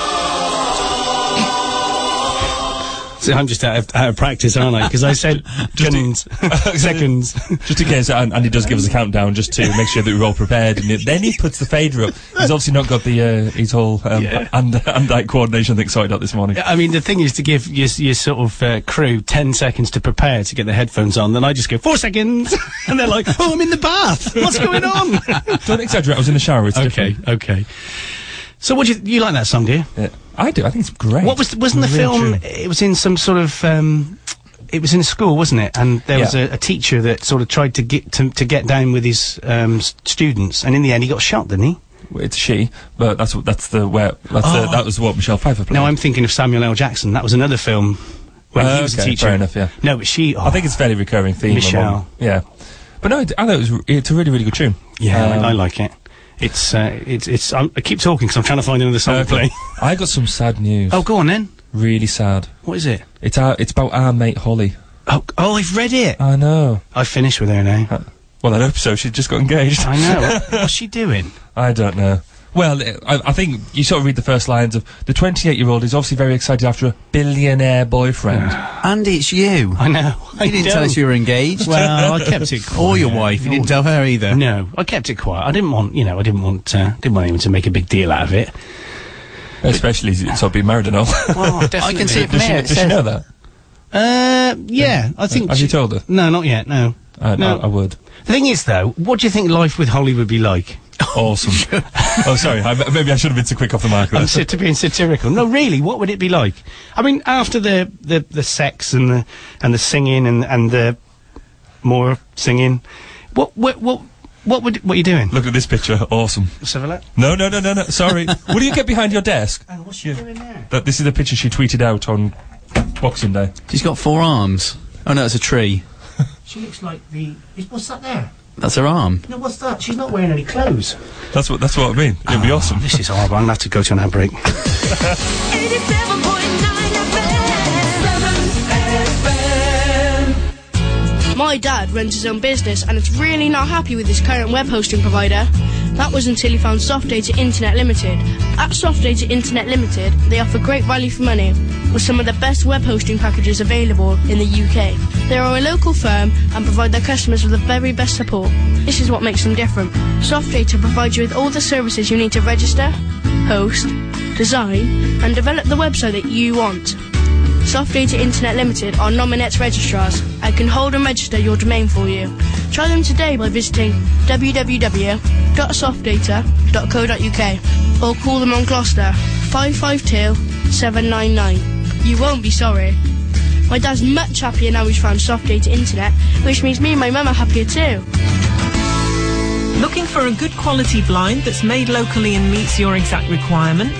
See, I'm just out of, out of practice, aren't I? Because I said seconds. seconds.
just in case, and, and he does give us a countdown just to make sure that we're all prepared. And then he puts the fader up. He's obviously not got the uh, his whole um,
Yeah.
and and eye coordination thing sorted out this morning.
I mean, the thing is to give your, your sort of uh, crew 10 seconds to prepare to get the headphones on. Then I just go, four seconds. and they're like, oh, I'm in the bath. What's going on?
Don't exaggerate. I was in the shower. It's
okay,
different.
okay. So, what do you, you like that song, do you?
Yeah, I do. I think it's great.
What was wasn't the film?
tune.
It was in some sort of. Um, it was in a school, wasn't it? And there was
Yeah.
a, a teacher that sort of tried to get to, to get down with his um, s- students, and in the end, he got shot, didn't he?
It's she, but that's what that's the where that's the,
Oh.
that was what Michelle Pfeiffer played.
No, I'm thinking of Samuel L. Jackson. That was another film when
Uh,
he was a
okay,
teacher.
fair enough, yeah.
No, but she.
I think it's a fairly recurring theme.
Michelle.
among- yeah, but no, I thought it was it's a really really good tune.
Yeah,
Um,
I, I like it. It's uh, it's it's. I'm, I keep talking because I'm trying to find another song to play.
I got some sad news.
Oh, go on then.
Really sad.
What is it?
It's our it's about our mate Holly.
Oh, oh, I've read it.
I know.
I finished with her now.
Well, I hope so. She just got engaged.
I know. What's she doing?
I don't know. Well, uh, I, I think you sort of read the first lines of the 28 year old is obviously very excited after a billionaire boyfriend.
And it's you.
I know.
You didn't tell us you were engaged.
Well, I kept it quiet.
Or your wife. You didn't tell her either.
No, I kept it quiet. I didn't want, you know, I didn't want, uh, didn't want anyone to make a big deal out of it.
Especially sort of being married and all.
Well,
I can see it from
Does she,
here. It
does she know that?
Uh, yeah, I think.
Have
she-
you told her?
No, not yet. No.
I,
No.
I, I would.
The thing is, though, what do you think life with Holly would be like?
Awesome. oh, sorry. I, maybe I should have been too quick off the mark.
I'm sit- being satirical. No, really, what would it be like? I mean, after the, the, the sex and the and the singing and and the more singing, what what what what would what are you doing?
Look at this picture. Awesome.
Let's have a look.
No, no, no, no, no. Sorry. what do you get behind your desk?
Oh, what's she doing there?
That this is the picture she tweeted out on Boxing Day.
She's got four arms. Oh no, it's a tree.
She looks like the. Is, what's that there?
That's her arm.
No, what's that? She's not wearing any clothes.
That's what. That's what I mean. It'd be ah, awesome.
This is horrible. I'm gonna have to go to an ad break.
My dad runs his own business and is really not happy with his current web hosting provider. That was until he found Soft Data Internet Limited. At Soft Data Internet Limited, they offer great value for money with some of the best web hosting packages available in the UK. They are a local firm and provide their customers with the very best support. This is what makes them different. Soft Data provides you with all the services you need to register, host, design, and develop the website that you want. Soft Data Internet Limited are Nominet registrars and can hold and register your domain for you. Try them today by visiting www.softdata.co.uk or call them on Gloucester 552 799. You won't be sorry. My dad's much happier now he's found Soft Data Internet, which means me and my mum are happier too.
Looking for a good quality blind that's made locally and meets your exact requirement?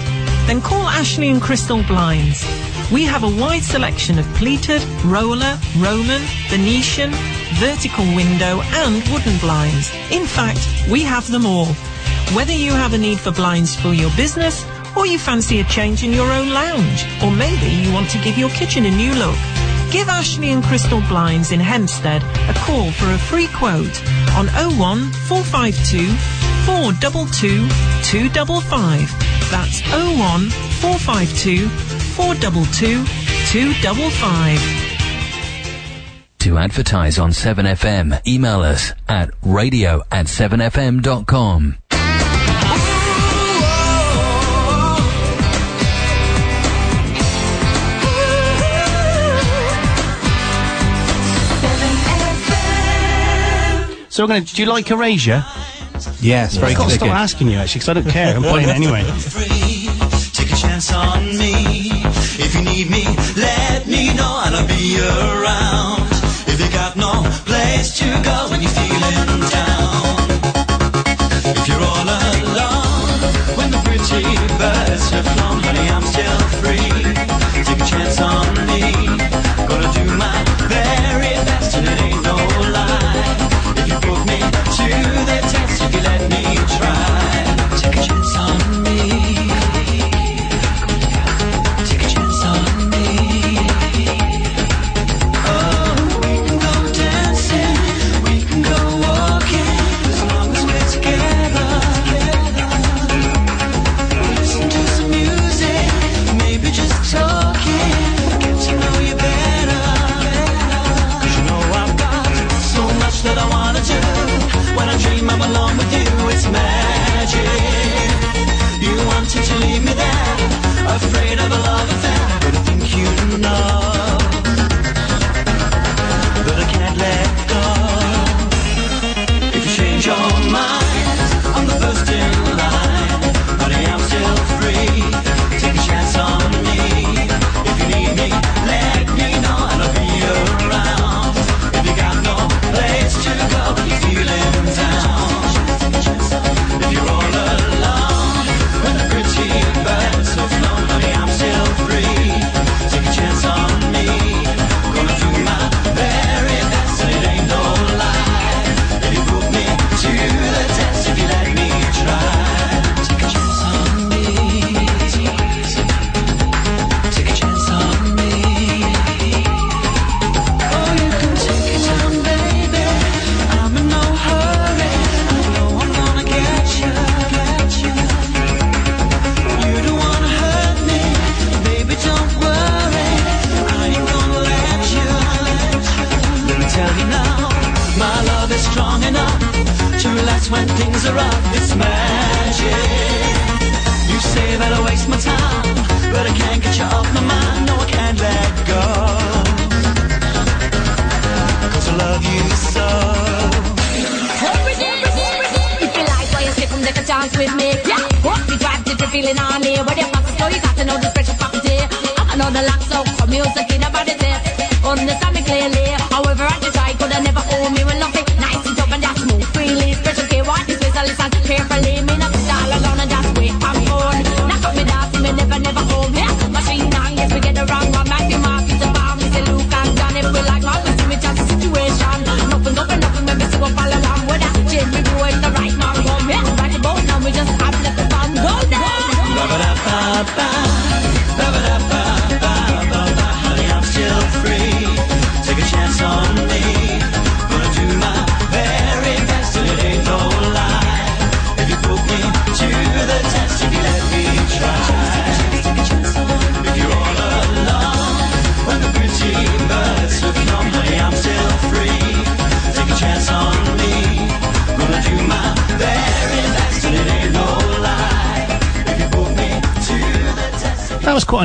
Then call Ashley and Crystal Blinds. We have a wide selection of pleated, roller, Roman, Venetian, vertical window and wooden blinds. In fact, we have them all. Whether you have a need for blinds for your business or you fancy a change in your own lounge or maybe you want to give your kitchen a new look. Give Ashley and Crystal Blinds in Hempsted a call for a free quote on 01 452 422 255. That's 01 452 422 255.
To advertise on 7FM, email us at radio at 7fm.com.
So we're gonna. Do you like Erasure?
Yes, very
I've got to stop asking you actually because I don't care. I'm playing it anyway.
If you need me, let me know and I'll be around. If you got no place to go when you're feeling down. If you're all alone, when the pretty birds have flown, honey, I'm still free. Take a chance on me. Gonna do my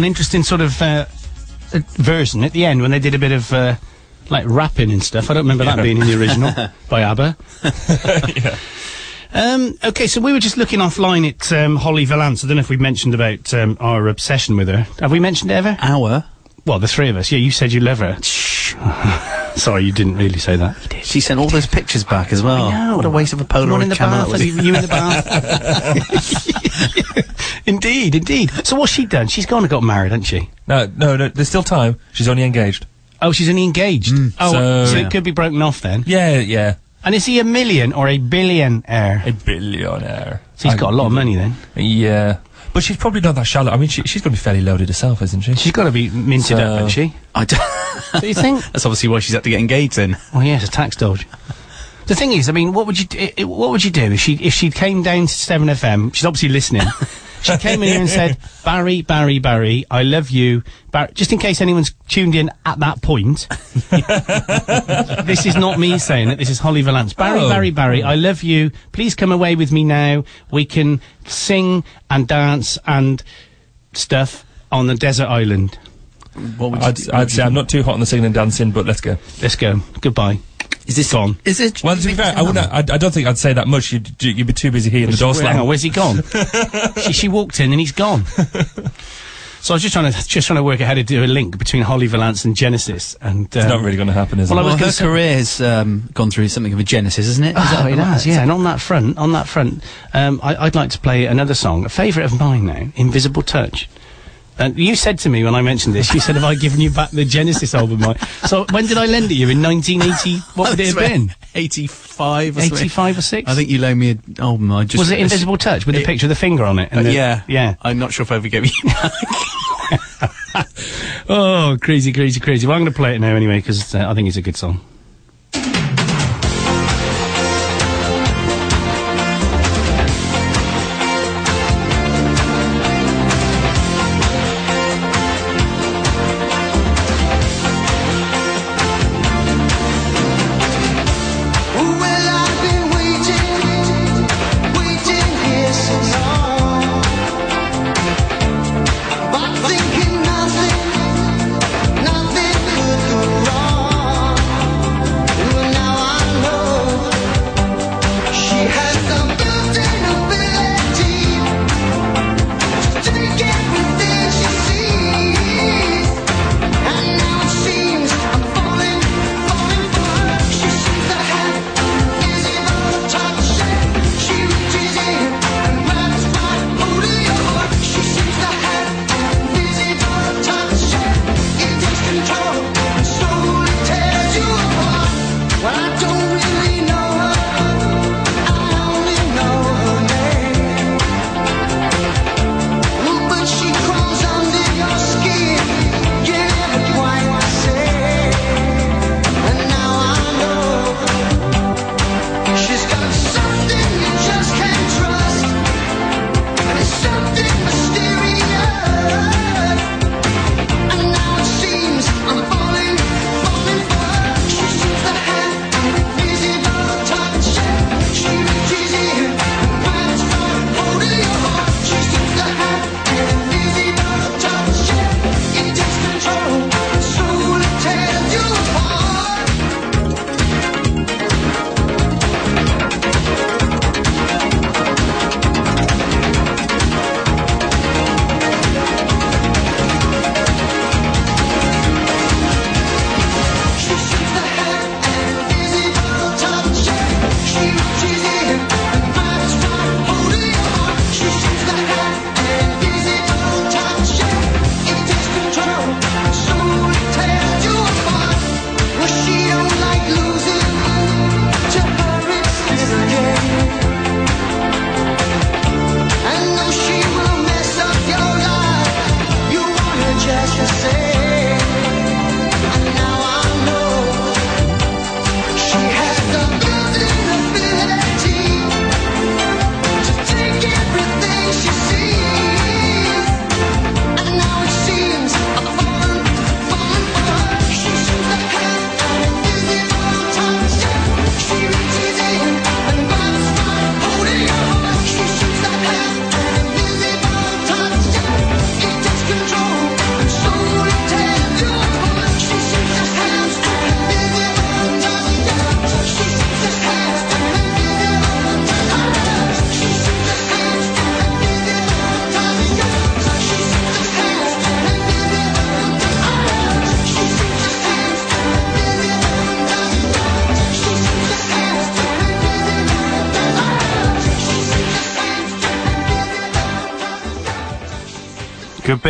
an interesting sort of uh, uh, version at the end when they did a bit of uh, like rapping and stuff. I don't remember that being in the original by ABBA. Um, okay, so we were just looking offline at um, Holly Valance. I don't know if we mentioned about um, our obsession with her. Have we mentioned it ever?
Our?
Well, the three of us. Yeah, you said you love her. Shh. Sorry, you didn't really say that.
She sent all those pictures back as well.
I know.
What a waste of a Polaroid
One
camera.
you, you in the bath. Indeed, indeed. So what's she done? She's gone and got married, hasn't she?
No, no, no. There's still time. She's only engaged.
Oh, she's only engaged. Mm. oh, so,
so-
it could be broken off then.
Yeah, yeah.
And is he a million or a billionaire?
A billionaire.
So he's got a lot of money then.
Yeah. But she's probably not that shallow. I mean, she, she's going to be fairly loaded herself, isn't she?
She's got to be minted up, hasn't she?
I d-
Do you think?
That's obviously why she's had to get engaged then.
Oh yeah, it's a tax dodge. The thing is, I mean, what would you d- i- i- what would you do if she if she came down to Seven FM? She's obviously listening. she came in here and said, "Barry, Barry, Barry, I love you." Bar-, just in case anyone's tuned in at that point, this is not me saying it. This is Holly Valance. Barry,
Oh.
Barry, Barry, I love you. Please come away with me now. We can sing and dance and stuff on the desert island.
What would
I'd, I'd say I'm not too hot on the singing and dancing, but let's go.
Let's go. Goodbye.
Is this
on?
Is it?
Well, to be fair, I wouldn't. I, I don't think I'd say that much. You'd, you'd be too busy hearing the door
Hang on,
slam.
where's he gone? she, she walked in and he's gone. so I was just trying to just trying to work out how to do a link between Holly Valance and Genesis, and
It's not really going to happen, is
well,
it?
I
Well, her
say-
career's um, gone through something of a genesis, isn't it? Is
Oh, it
right?
has, yeah. And on that front, on that front, um, I, I'd like to play another song, a favourite of mine now, "Invisible Touch." And you said to me when I mentioned this, you said, "Have I given you back the Genesis album?" Mike?" So when did I lend it you? In 1980? What would it have been?
85 or
85 or six?
I think you loaned me an album. I just
Was it Invisible Touch with the picture of the finger on it?
Uh,
and the-
yeah,
yeah.
I'm not sure if I ever gave you.
Oh, crazy, crazy, crazy. Well, I'm going to play it now anyway because uh, I think it's a good song.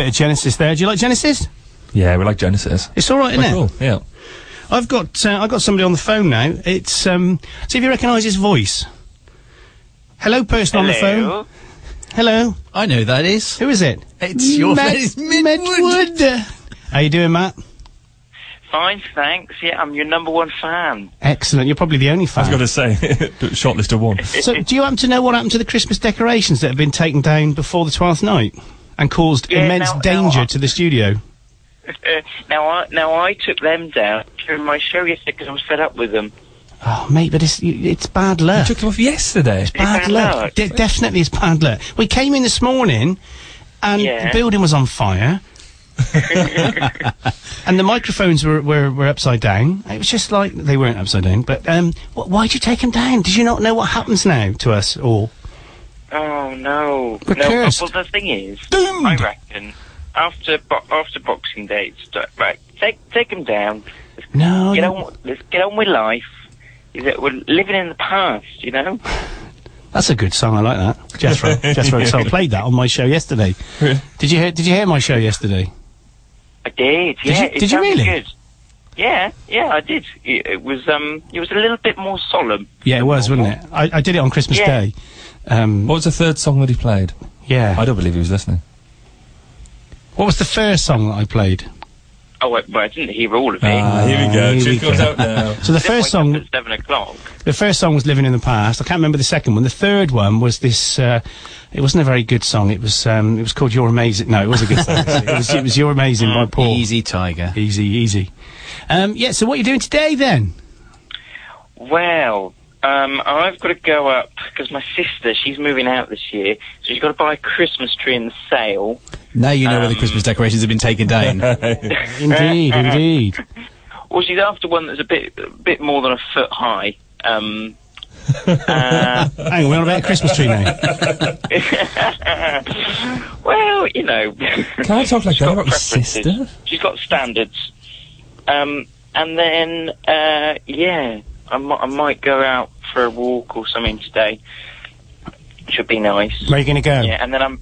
Bit of Genesis there. Do you like Genesis?
Yeah, we like Genesis.
It's all right, isn't
Quite
it?
cool, Yeah.
I've got uh, I've got somebody on the phone now. It's um. See if you recognise his voice. Hello, person on the phone. Hello.
I know who that is.
Who is it?
It's your
Matt-
friend. It's
Matt Wood. How you doing, Matt?
Fine, thanks. Yeah, I'm your number one fan.
Excellent. You're probably the only fan.
I was going to say, shortlist of one.
So, do you happen to know what happened to the Christmas decorations that have been taken down before the twelfth night and caused
Yeah,
immense
now- now
danger
I-
to the studio?
now, I now I took them down during my show yesterday because I was fed up with them.
Oh, mate, but it's it's bad luck.
You took them off yesterday.
bad
bad
luck.
luck.
De- definitely, it's bad luck. We came in this morning, and
Yeah.
the building was on fire. and the microphones were, were, were upside down. It was just like they weren't upside down. But um, wh- why did you take them down? Did you not know what happens now to us all?
Oh no!
We're
no. Well, the thing is, I reckon after bo- after Boxing Day, it's right. Take take them down.
No.
Get on. Let's get on with life. Is that we're living in the past, you know?
That's a good song. I like that. Jethro. Jethro Tull played that on my show yesterday. Did you hear? Did you hear my show yesterday?
I did.
Did
Yeah.
you-
it
did you really?
Good. Yeah, yeah, I did. It, it was um, it was a little bit more solemn.
Yeah, it was, wasn't it? I, I did it on Christmas
Yeah.
Day. Um,
What was the third song that he played?
Yeah.
I don't believe he was listening.
What was the first song that I played?
Oh, wait, well, I didn't hear all of it.
Ah, here we go.
Here we
comes
go.
out now.
So the first song,
at seven o'clock.
the first song was "Living in the Past." I can't remember the second one. The third one was this. Uh, it wasn't a very good song. It was. Um, it was called "You're Amazing." No, it was a good song. it was. It was "You're Amazing" by Paul.
Easy Tiger.
Easy, easy. Um, yeah. So what are you doing today then?
Well, um, I've got to go up because my sister, she's moving out this year, so she's got to buy a Christmas tree in the sale.
Now you know where the
Um,
Christmas decorations have been taken down.
Indeed, indeed.
Well, she's after one that's a bit, a bit more than a foot high. Um, uh,
Hang on, we're on about a Christmas tree now.
well, you know.
Can I talk like
she's
that about your sister?
She's got standards. Um, and then, uh, yeah, I, I might go out for a walk or something today. Should be nice.
Where are you going to go?
Yeah, and then I'm.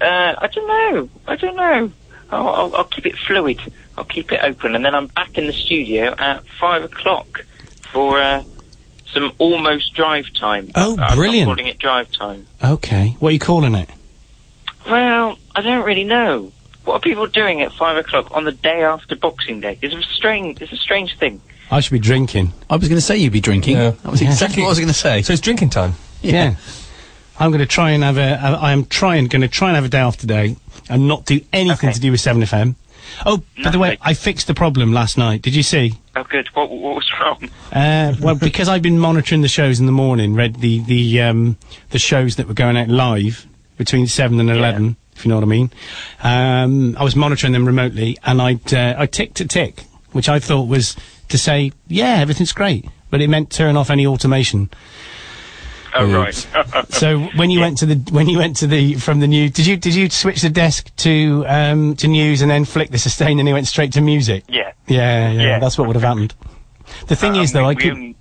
Uh, I don't know. I don't know. I'll, I'll, I'll keep it fluid. I'll keep it open, and then I'm back in the studio at five o'clock for uh, some almost drive time.
Oh,
I'm
brilliant.
Not calling it drive time.
Okay. What are you calling it?
Well, I don't really know. What are people doing at five o'clock on the day after Boxing Day? It's a strange. It's a strange thing.
I should be drinking.
I was going to say you'd be drinking.
Yeah.
That was
Yeah.
exactly what I was going to say.
So it's drinking time.
Yeah. I'm going to try and have a. I am trying going to try and have a day off today and not do anything to do with Seven FM. Oh, by the way, I fixed the problem last night. Did you see?
Oh, good. What, what was wrong?
Uh, well, because I've been monitoring the shows in the morning, read the the um, the shows that were going out live between seven and eleven, if you know what I mean. Um, I was monitoring them remotely, and I'd uh, I ticked a tick, which I thought was to say, yeah, everything's great, but it meant turn off any automation.
Oh, right.
so when you went to the when you went to the from the new did you did you switch the desk to um to news and then flick the sustain and it went straight to music?
Yeah.
Yeah, yeah,
Yeah.
that's what would have happened. The thing
Um,
is though, I could
only-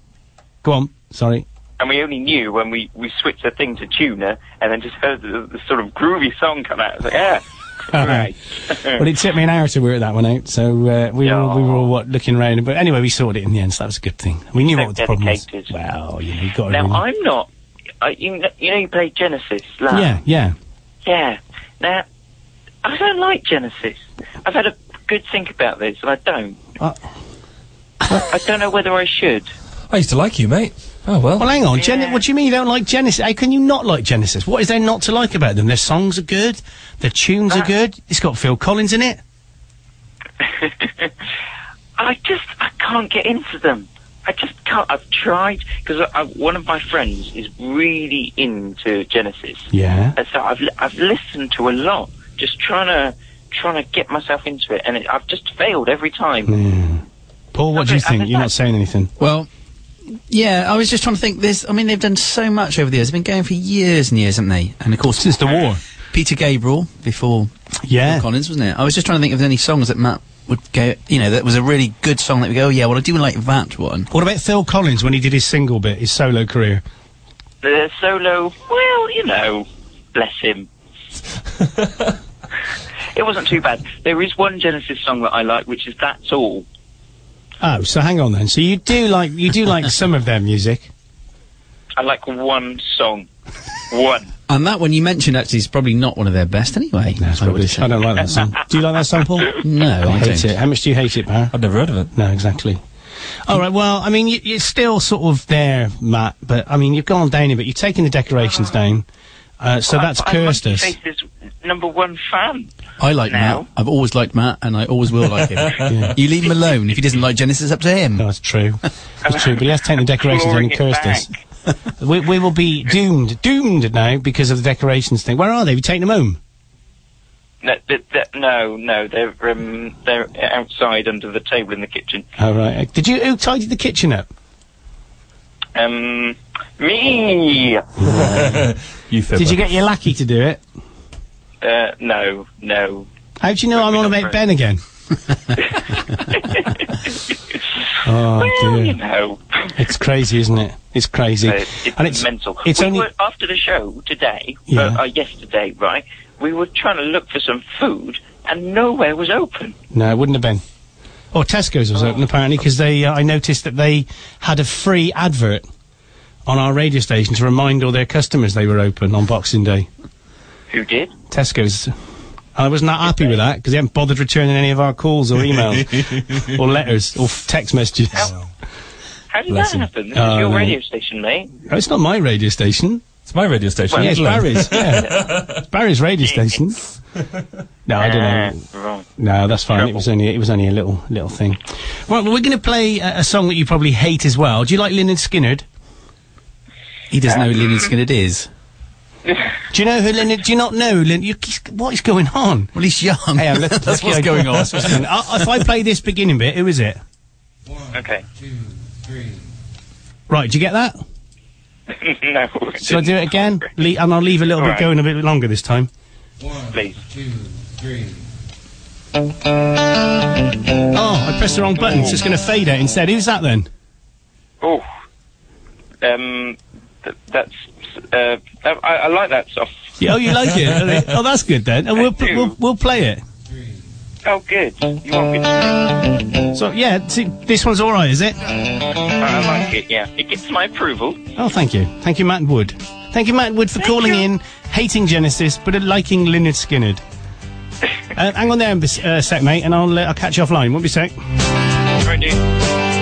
go on. Sorry.
and we only knew when we, we switched the thing to tuner and then just heard the, the sort of groovy song come out. Like, yeah, right.
but it took me an hour to work that one out, so uh, we were all, we were all what looking around. But anyway, we sorted it in the end, so that was a good thing. We knew
So
what the problem was. Well, you know, you got to.
Now,
really-
I'm not. I, you, kn- you know, you play Genesis.
Yeah, yeah.
Yeah. Now, I don't like Genesis. I've had a good think about this, and I don't.
Uh,
I don't know whether I should.
I used to like you, mate. Oh well.
Well, hang on, Gen- what do you mean you don't like Genesis? How can you not like Genesis? What is there not to like about them? Their songs are good, their tunes
Ah.
are good. It's got Phil Collins in it.
I just I can't get into them. I just can't. I've tried because one of my friends is really into Genesis,
Yeah.
and so I've li- I've listened to a lot, just trying to trying to get myself into it, and it, I've just failed every time.
Paul, what do you think? You're not saying anything.
Well, yeah, I was just trying to think. This, I mean, they've done so much over the years. They've been going for years and years, haven't they? And of course,
since the war,
Peter Gabriel before
yeah.
Phil Collins, wasn't it? I was just trying to think of any songs that Matt would go. You know, that was a really good song that we go. Oh, yeah, well, I do like that one.
What about Phil Collins when he did his single bit, his solo career?
The solo, well, you know, bless him. it wasn't too bad. There is one Genesis song that I like, which is "That's All."
Oh, so hang on then. So you do like you do like some of their music?
I like one song, one.
And that one you mentioned actually is probably not one of their best anyway. No,
I don't like that song. Do you like that song, Paul?
No, I
hate
don't.
it. How much do you hate it, Bar?
I've never heard of it.
No, exactly. All right. Well, I mean, you, you're still sort of there, Matt. But I mean, you've gone down a bit. You've taken the decorations down. Uh, so that's
I'm
cursed us.
Monkey Face's number one fan.
I like
Now?
Matt. I've always liked Matt, and I always will like him. You leave him alone. If he doesn't like Genesis, up to him.
No, that's true. That's true. But he has taken the decorations and
it
cursed us. we, we will be doomed, doomed now because of the decorations thing. Where are they? Have you taken them home?
No, th- th- no, no, they're um, they're outside under the table in the kitchen.
All right. Did you? Who tidied the kitchen up?
Um, me.
you
Did you get your lackey to do it?
Uh, no, no.
How do you know I'm on about Ben again? oh
Well, you know.
It's crazy, isn't it? It's crazy.
Uh, it's
and it's
mental.
It's
we
only
were, after the show today,
Yeah.
uh, uh, yesterday, right? We were trying to look for some food, and nowhere was open.
no, it wouldn't have been. Or Tesco's was open apparently because they. Uh, I noticed that they had a free advert on our radio station to remind all their customers they were open on Boxing Day.
Who did?
Tesco's. I was not that happy with that because they haven't bothered returning any of our calls or emails or letters or f- text messages.
How did
Bless
that
him.
happen? This
Oh,
is your
no.
radio station, mate.
Oh, it's not my radio station.
It's my radio station.
Well,
yeah, it's Barry's. Yeah, it's Barry's radio station. No, I don't know.
Ah, right.
No, that's fine. It was only it was only a little little thing. Right, well, we're going to play a, a song that you probably hate as well. Do you like Lynyrd Skynyrd?
He doesn't know who Lynyrd Skynyrd is.
Do you know who Lynyrd? Do you not know Lynyrd? You, what is going on?
Well, he's young.
Hey, um, let's,
That's
let's
what's
get-
going on.
that's what's going on. Uh, if I play this beginning bit, who is it?
One, Okay. Two, three.
Right, do you get that?
no.
Shall I do it again? Le- and I'll leave a little
All
bit
right.
going a bit longer this time.
Please.
Oh, I pressed the wrong button. So it's going to fade out instead. Who's that then?
Oh. Um. Th- that's. Uh. I, I like that stuff.
Yeah, oh, you like it? oh, that's good then. And we'll, we'll we'll play it.
Oh, good. You want me to?
So yeah, see, this one's all right, is it?
I like it. Yeah. It gets my approval.
Oh, thank you, thank you, Matt Wood. Thank you, Matt Wood, for calling in, hating Genesis, but uh, liking Lynyrd Skynyrd. uh, hang on there a uh, sec, mate, and I'll uh, I'll catch you offline. Won't be a sec.
Right, dude.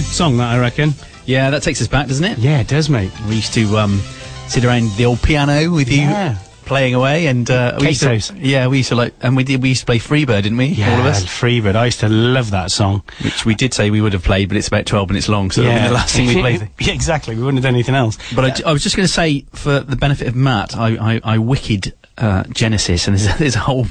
Good song, that I reckon.
Yeah, that takes us back, doesn't it?
Yeah, it does, mate.
We used to um, sit around the old piano with you.
Yeah.
Playing away, and uh, we used to, yeah, we used to like, and we did. We used to play Freebird, didn't we? Yeah, all of us.
Freebird. I used to love that song.
Which we did say we would have played, but it's about twelve minutes long, so that'll be the last thing we played.
yeah, exactly. We wouldn't have done anything else.
But I was just going to say, for the benefit of Matt, I, I, I wicked uh, Genesis, and there's there's a whole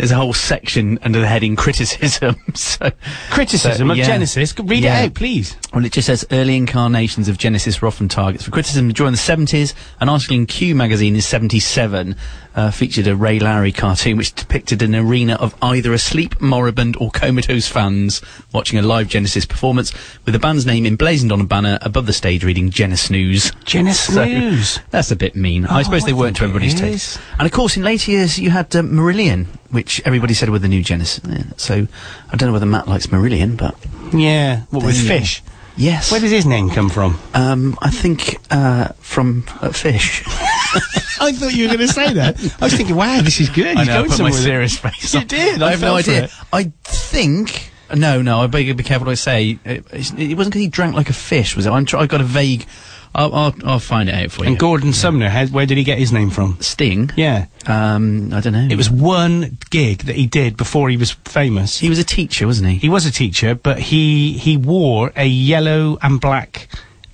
there's a whole section under the heading criticism. so
Criticism
so,
of
yeah.
Genesis. Read
Yeah.
it out, please.
Well, it just says early incarnations of Genesis were often targets for criticism during the 70s. An article in Q magazine in 77 uh, featured a Ray Lowry cartoon which depicted an arena of either asleep, moribund, or comatose fans watching a live Genesis performance with the band's name emblazoned on a banner above the stage reading Genesnooze.
Genesnooze.
that's a bit mean. I
Oh,
suppose they
I
weren't to everybody's taste. And of course, in later years, you had uh, Marillion, which everybody said were the new Genesis. Yeah, so I don't know whether Matt likes Marillion, but.
Yeah. What, with
There you go.
fish?
Yes.
Where does his name come from?
Um, I think uh, from uh, fish.
I thought you were going to say that. I was thinking, wow, this is good.
I
He's
know, I
going
put
somewhere
my serious face.
You did.
I,
I
have no idea.
it.
I think. No, no. I better be careful what I say. It, it wasn't because he drank like a fish, was it? I'm try- I got a vague. I'll, I'll, I'll find it out for you.
And Gordon Sumner, how, where did he get his name from?
Sting.
Yeah.
Um, I don't know.
It was one gig that he did before he was famous.
He was a teacher, wasn't he?
He was a teacher, but he he wore a yellow and black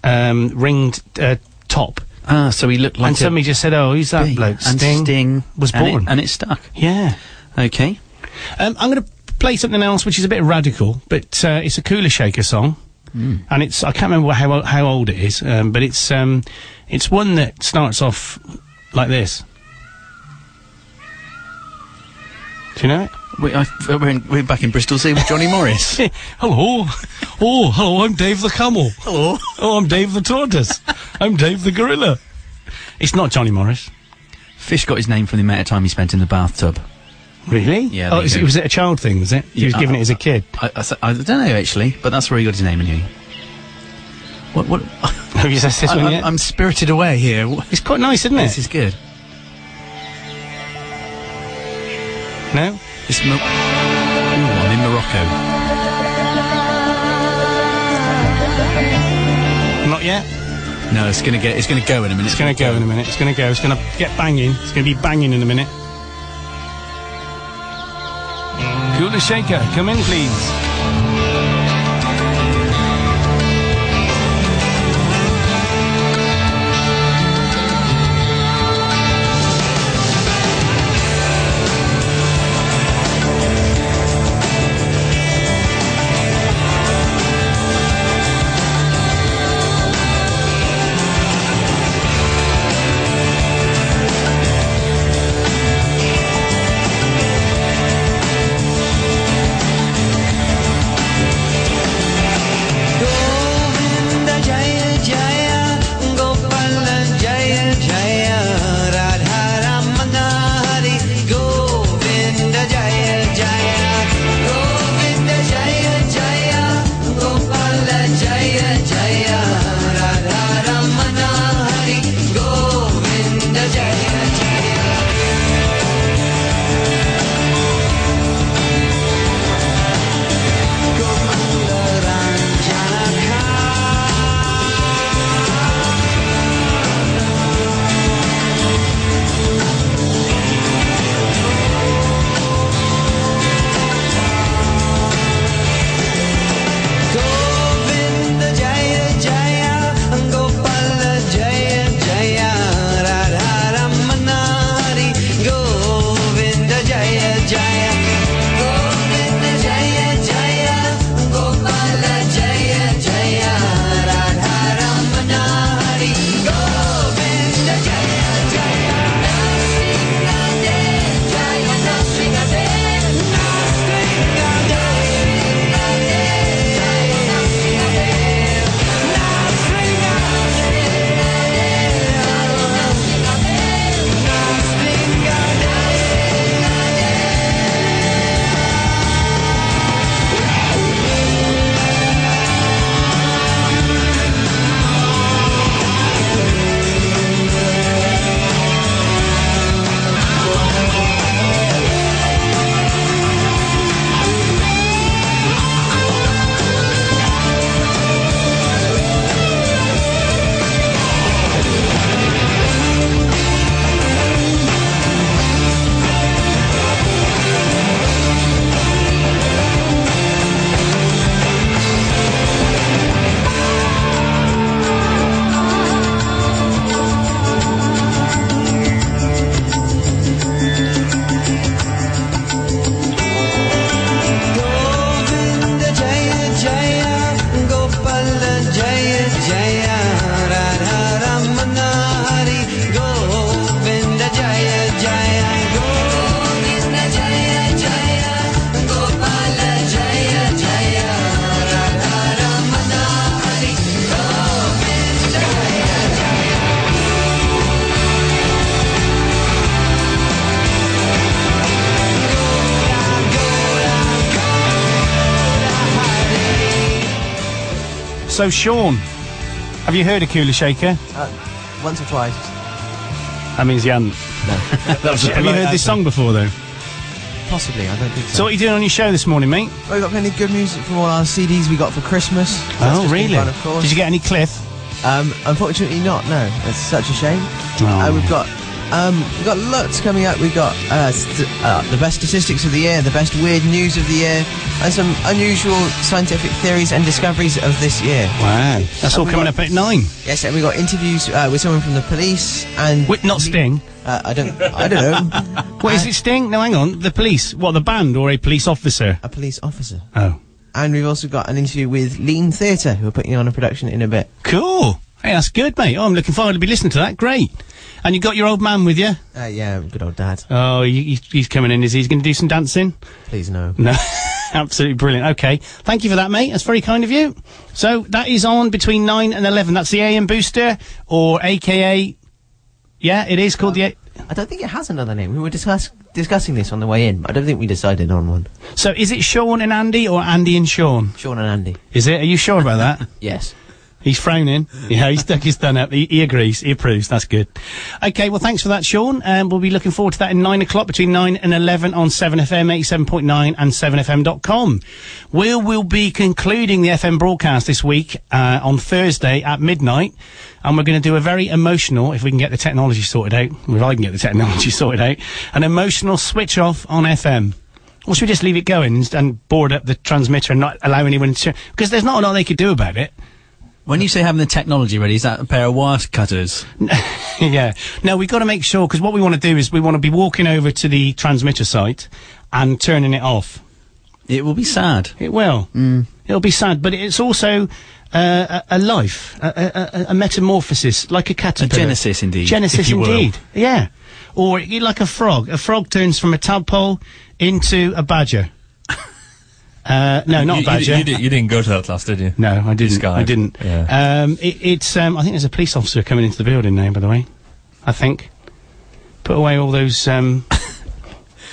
um, ringed uh, top.
Ah, so he looked like.
and
a
somebody just said, "Oh, who's that
big-
bloke?"
And
Sting,
Sting
was
and it-
born,
and it stuck.
Yeah.
Okay.
Um, I'm going to play something else, which is a bit radical, but uh, it's a Kula Shaker song,
Hmm.
and it's I can't remember how how old it is, um, but it's um, it's one that starts off like this. Do you know it?
We, I, we're, in, we're back in Bristol Sea with Johnny Morris.
hello. Oh, hello, I'm Dave the Camel.
Hello.
Oh, I'm Dave the Tortoise. I'm Dave the Gorilla. It's not Johnny Morris.
Fish got his name from the amount of time he spent in the bathtub.
Really?
Yeah.
Oh,
there
is was it a child thing, was it? He was
Yeah,
giving
I-
it as a kid.
I, I, I don't know actually, but that's where he got his name anyway. What? What?
Have you said this
I,
one
I'm,
yet?
I'm spirited away here.
It's quite nice, isn't it?
This is good.
No?
It's Mo- Ooh, I'm in Morocco.
Not yet?
No, it's gonna get. It's gonna go in a minute.
It's going to go in a minute. It's going to go. It's going to get banging. It's going to be banging in a minute. Shaker, come in, please. So, Sean, have you heard of Kula Shaker?
Uh, once or twice.
That means you hadn't.
That was a
have you
polite
heard this song before, though?
Possibly, I don't think so.
So, what are you doing on your show this morning, mate?
Well, we got plenty of good music from all our CDs we got for Christmas. That's
Oh, really?
fun, of course.
Did you get any Cliff?
Um, unfortunately not. No, it's such a shame.
Oh.
Uh, we've got um, we've got lots coming up. We've got uh, st- uh, the best statistics of the year, the best weird news of the year, and some unusual scientific theories and discoveries of this year.
Wow, that's
And
all coming
got-
up at nine.
Yes, and we've got interviews uh, with someone from the police and
With not Sting.
Uh, I don't. I don't know.
What is it, Sting? No, hang on. The police. What, the band or a police officer?
A police officer.
Oh.
And we've also got an interview with Lean Theatre, who are putting on a production in a bit.
Cool. Hey, that's good, mate. Oh, I'm looking forward to be listening to that. Great. And you got your old man with you?
Uh, yeah, good old dad.
Oh, he, he- he's coming in. Is he? He's going to do some dancing?
Please no.
No. Absolutely brilliant. Okay. Thank you for that, mate. That's very kind of you. So that is on between 9 and 11. That's the AM Booster, or AKA. Yeah, it is called the. A-
I don't think it has another name. We were discuss- discussing this on the way in, but I don't think we decided on one.
so is it Sean and Andy, or Andy and Sean?
Sean and Andy.
Is it? Are you sure about that?
Yes.
He's frowning. Yeah, he's stuck his thumb up. He, he agrees. He approves. That's good. Okay, well, thanks for that, Sean. Um, we'll be looking forward to that in 9 o'clock, between 9 and 11 on 7FM, 87.9 and 7FM.com. We'll, we'll be concluding the FM broadcast this week uh, on Thursday at midnight, and we're going to do a very emotional, if we can get the technology sorted out, if I can get the technology sorted out, an emotional switch off on FM. Or should we just leave it going and, and board up the transmitter and not allow anyone to... Because there's not a lot they could do about it.
When you say having the technology ready, is that a pair of wire cutters?
yeah. No, we've got to make sure because what we want to do is we want to be walking over to the transmitter site and turning it off.
It will be sad.
It will. Mm. It'll be sad, but it's also uh, a, a life, a, a, a, a metamorphosis, like a caterpillar.
genesis, indeed,
Genesis,
you will.
indeed. Yeah. Or like a frog. A frog turns from a tadpole into a badger. Uh, no, not
you,
badger.
You, you, di- you didn't go to that class, did you?
No, I didn't.
Sky.
I didn't.
Yeah.
Um, it, it's. Um, I think there's a police officer coming into the building now. By the way, I think. Put away all those um,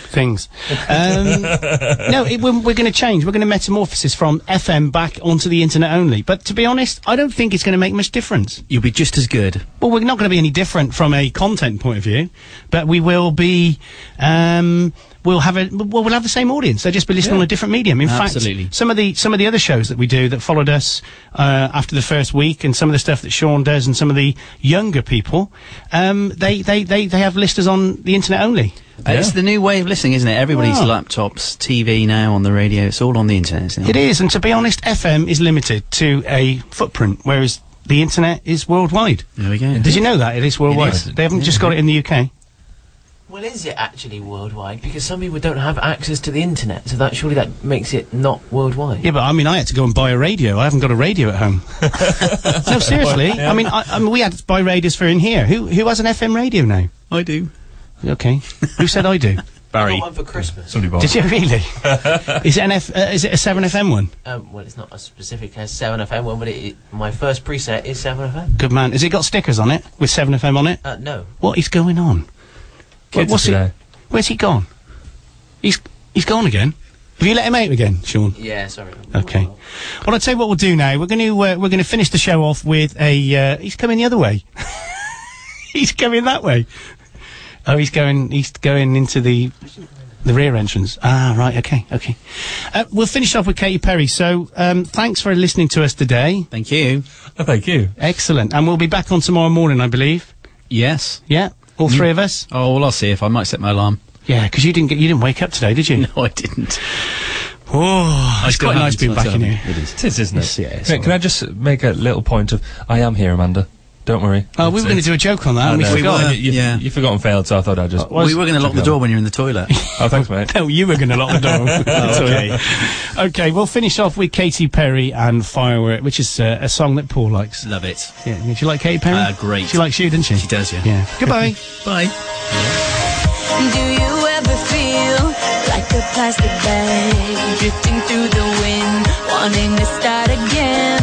things. Um, no, it, we're, we're going to change. We're going to metamorphosis from FM back onto the internet only. But to be honest, I don't think it's going to make much difference.
You'll be just as good.
Well, we're not going to be any different from a content point of view, but we will be. We'll have a. Well, we'll have the same audience. They'll just be listening
Yeah.
on a different medium. In
Absolutely.
fact, some of the some of the other shows that we do that followed us uh, after the first week, and some of the stuff that Sean does, and some of the younger people, um, they, they they they have listeners on the internet only.
Uh, It's the new way of listening, isn't it? Everybody's laptops, TV now on the radio. It's all on the internet, isn't it?
It is, and to be honest, FM is limited to a footprint, whereas the internet is worldwide.
There we go.
Did you know that it is worldwide?
is.
They haven't just got it in the UK.
Well, is it actually worldwide? Because some people don't have access to the internet, so that surely that makes it not worldwide.
Yeah, but I mean, I had to go and buy a radio. I haven't got a radio at home. no, seriously. I mean, I, I mean, we had to buy radios for in here. Who who has an FM radio now?
I do.
Okay. Who said I do?
I got one for Christmas.
Did you really? is it an F? Uh, is it a seven FM one?
Um, well, it's not a specific as 7FM one, but it, it, my first preset is 7FM.
Good man. Has it got stickers on it with seven FM on it?
Uh, no.
What is going on? What,
Kids
what's
are
he? Where's he gone? He's he's gone again. Have you let him out again, Sean?
Yeah, sorry.
Okay. Well, I'll tell you what we'll do now. We're going to uh, we're going to finish the show off with a. Uh, he's coming the other way. he's coming that way. Oh, he's going. He's going into the the rear entrance. Ah, right. Okay. Okay. Uh, we'll finish off with Katy Perry. So, um, thanks for listening to us today.
Thank you.
Oh, thank you.
Excellent. And we'll be back on tomorrow morning, I believe.
Yes.
Yeah. All three of us.
Oh, well, I'll see if I might set my alarm.
Yeah, because you didn't get you didn't wake up today, did you?
No, I didn't.
Oh, it's quite nice
haven't,
being back
um,
in here.
It is.
It is, isn't it?
Yes, yeah, it's
Can,
all
can I just make a little point of I am here, Amanda. Don't worry.
Oh, we were going to do a joke on that, and we
know.
forgot.
You, you,
yeah.
you forgot and failed, so I thought I'd just.
was-
we were going to lock the door when you're in the toilet.
oh, thanks, mate.
No, you were going to lock the door. It's okay. okay, we'll finish off with Katy Perry and Firework, which is uh, a song that Paul likes.
Love it.
Yeah, yeah, do you like Katy Perry?
Uh, great.
She likes you, doesn't she?
She does, yeah.
Yeah. Goodbye.
Bye.
Do you ever feel like a plastic bag drifting through the wind, wanting to start again?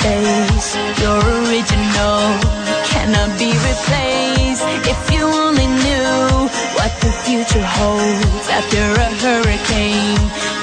space. You're original, cannot be replaced. If you only knew what the future holds after a hurricane.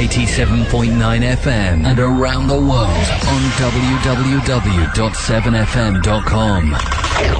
87.9 FM and around the world on www.7fm.com.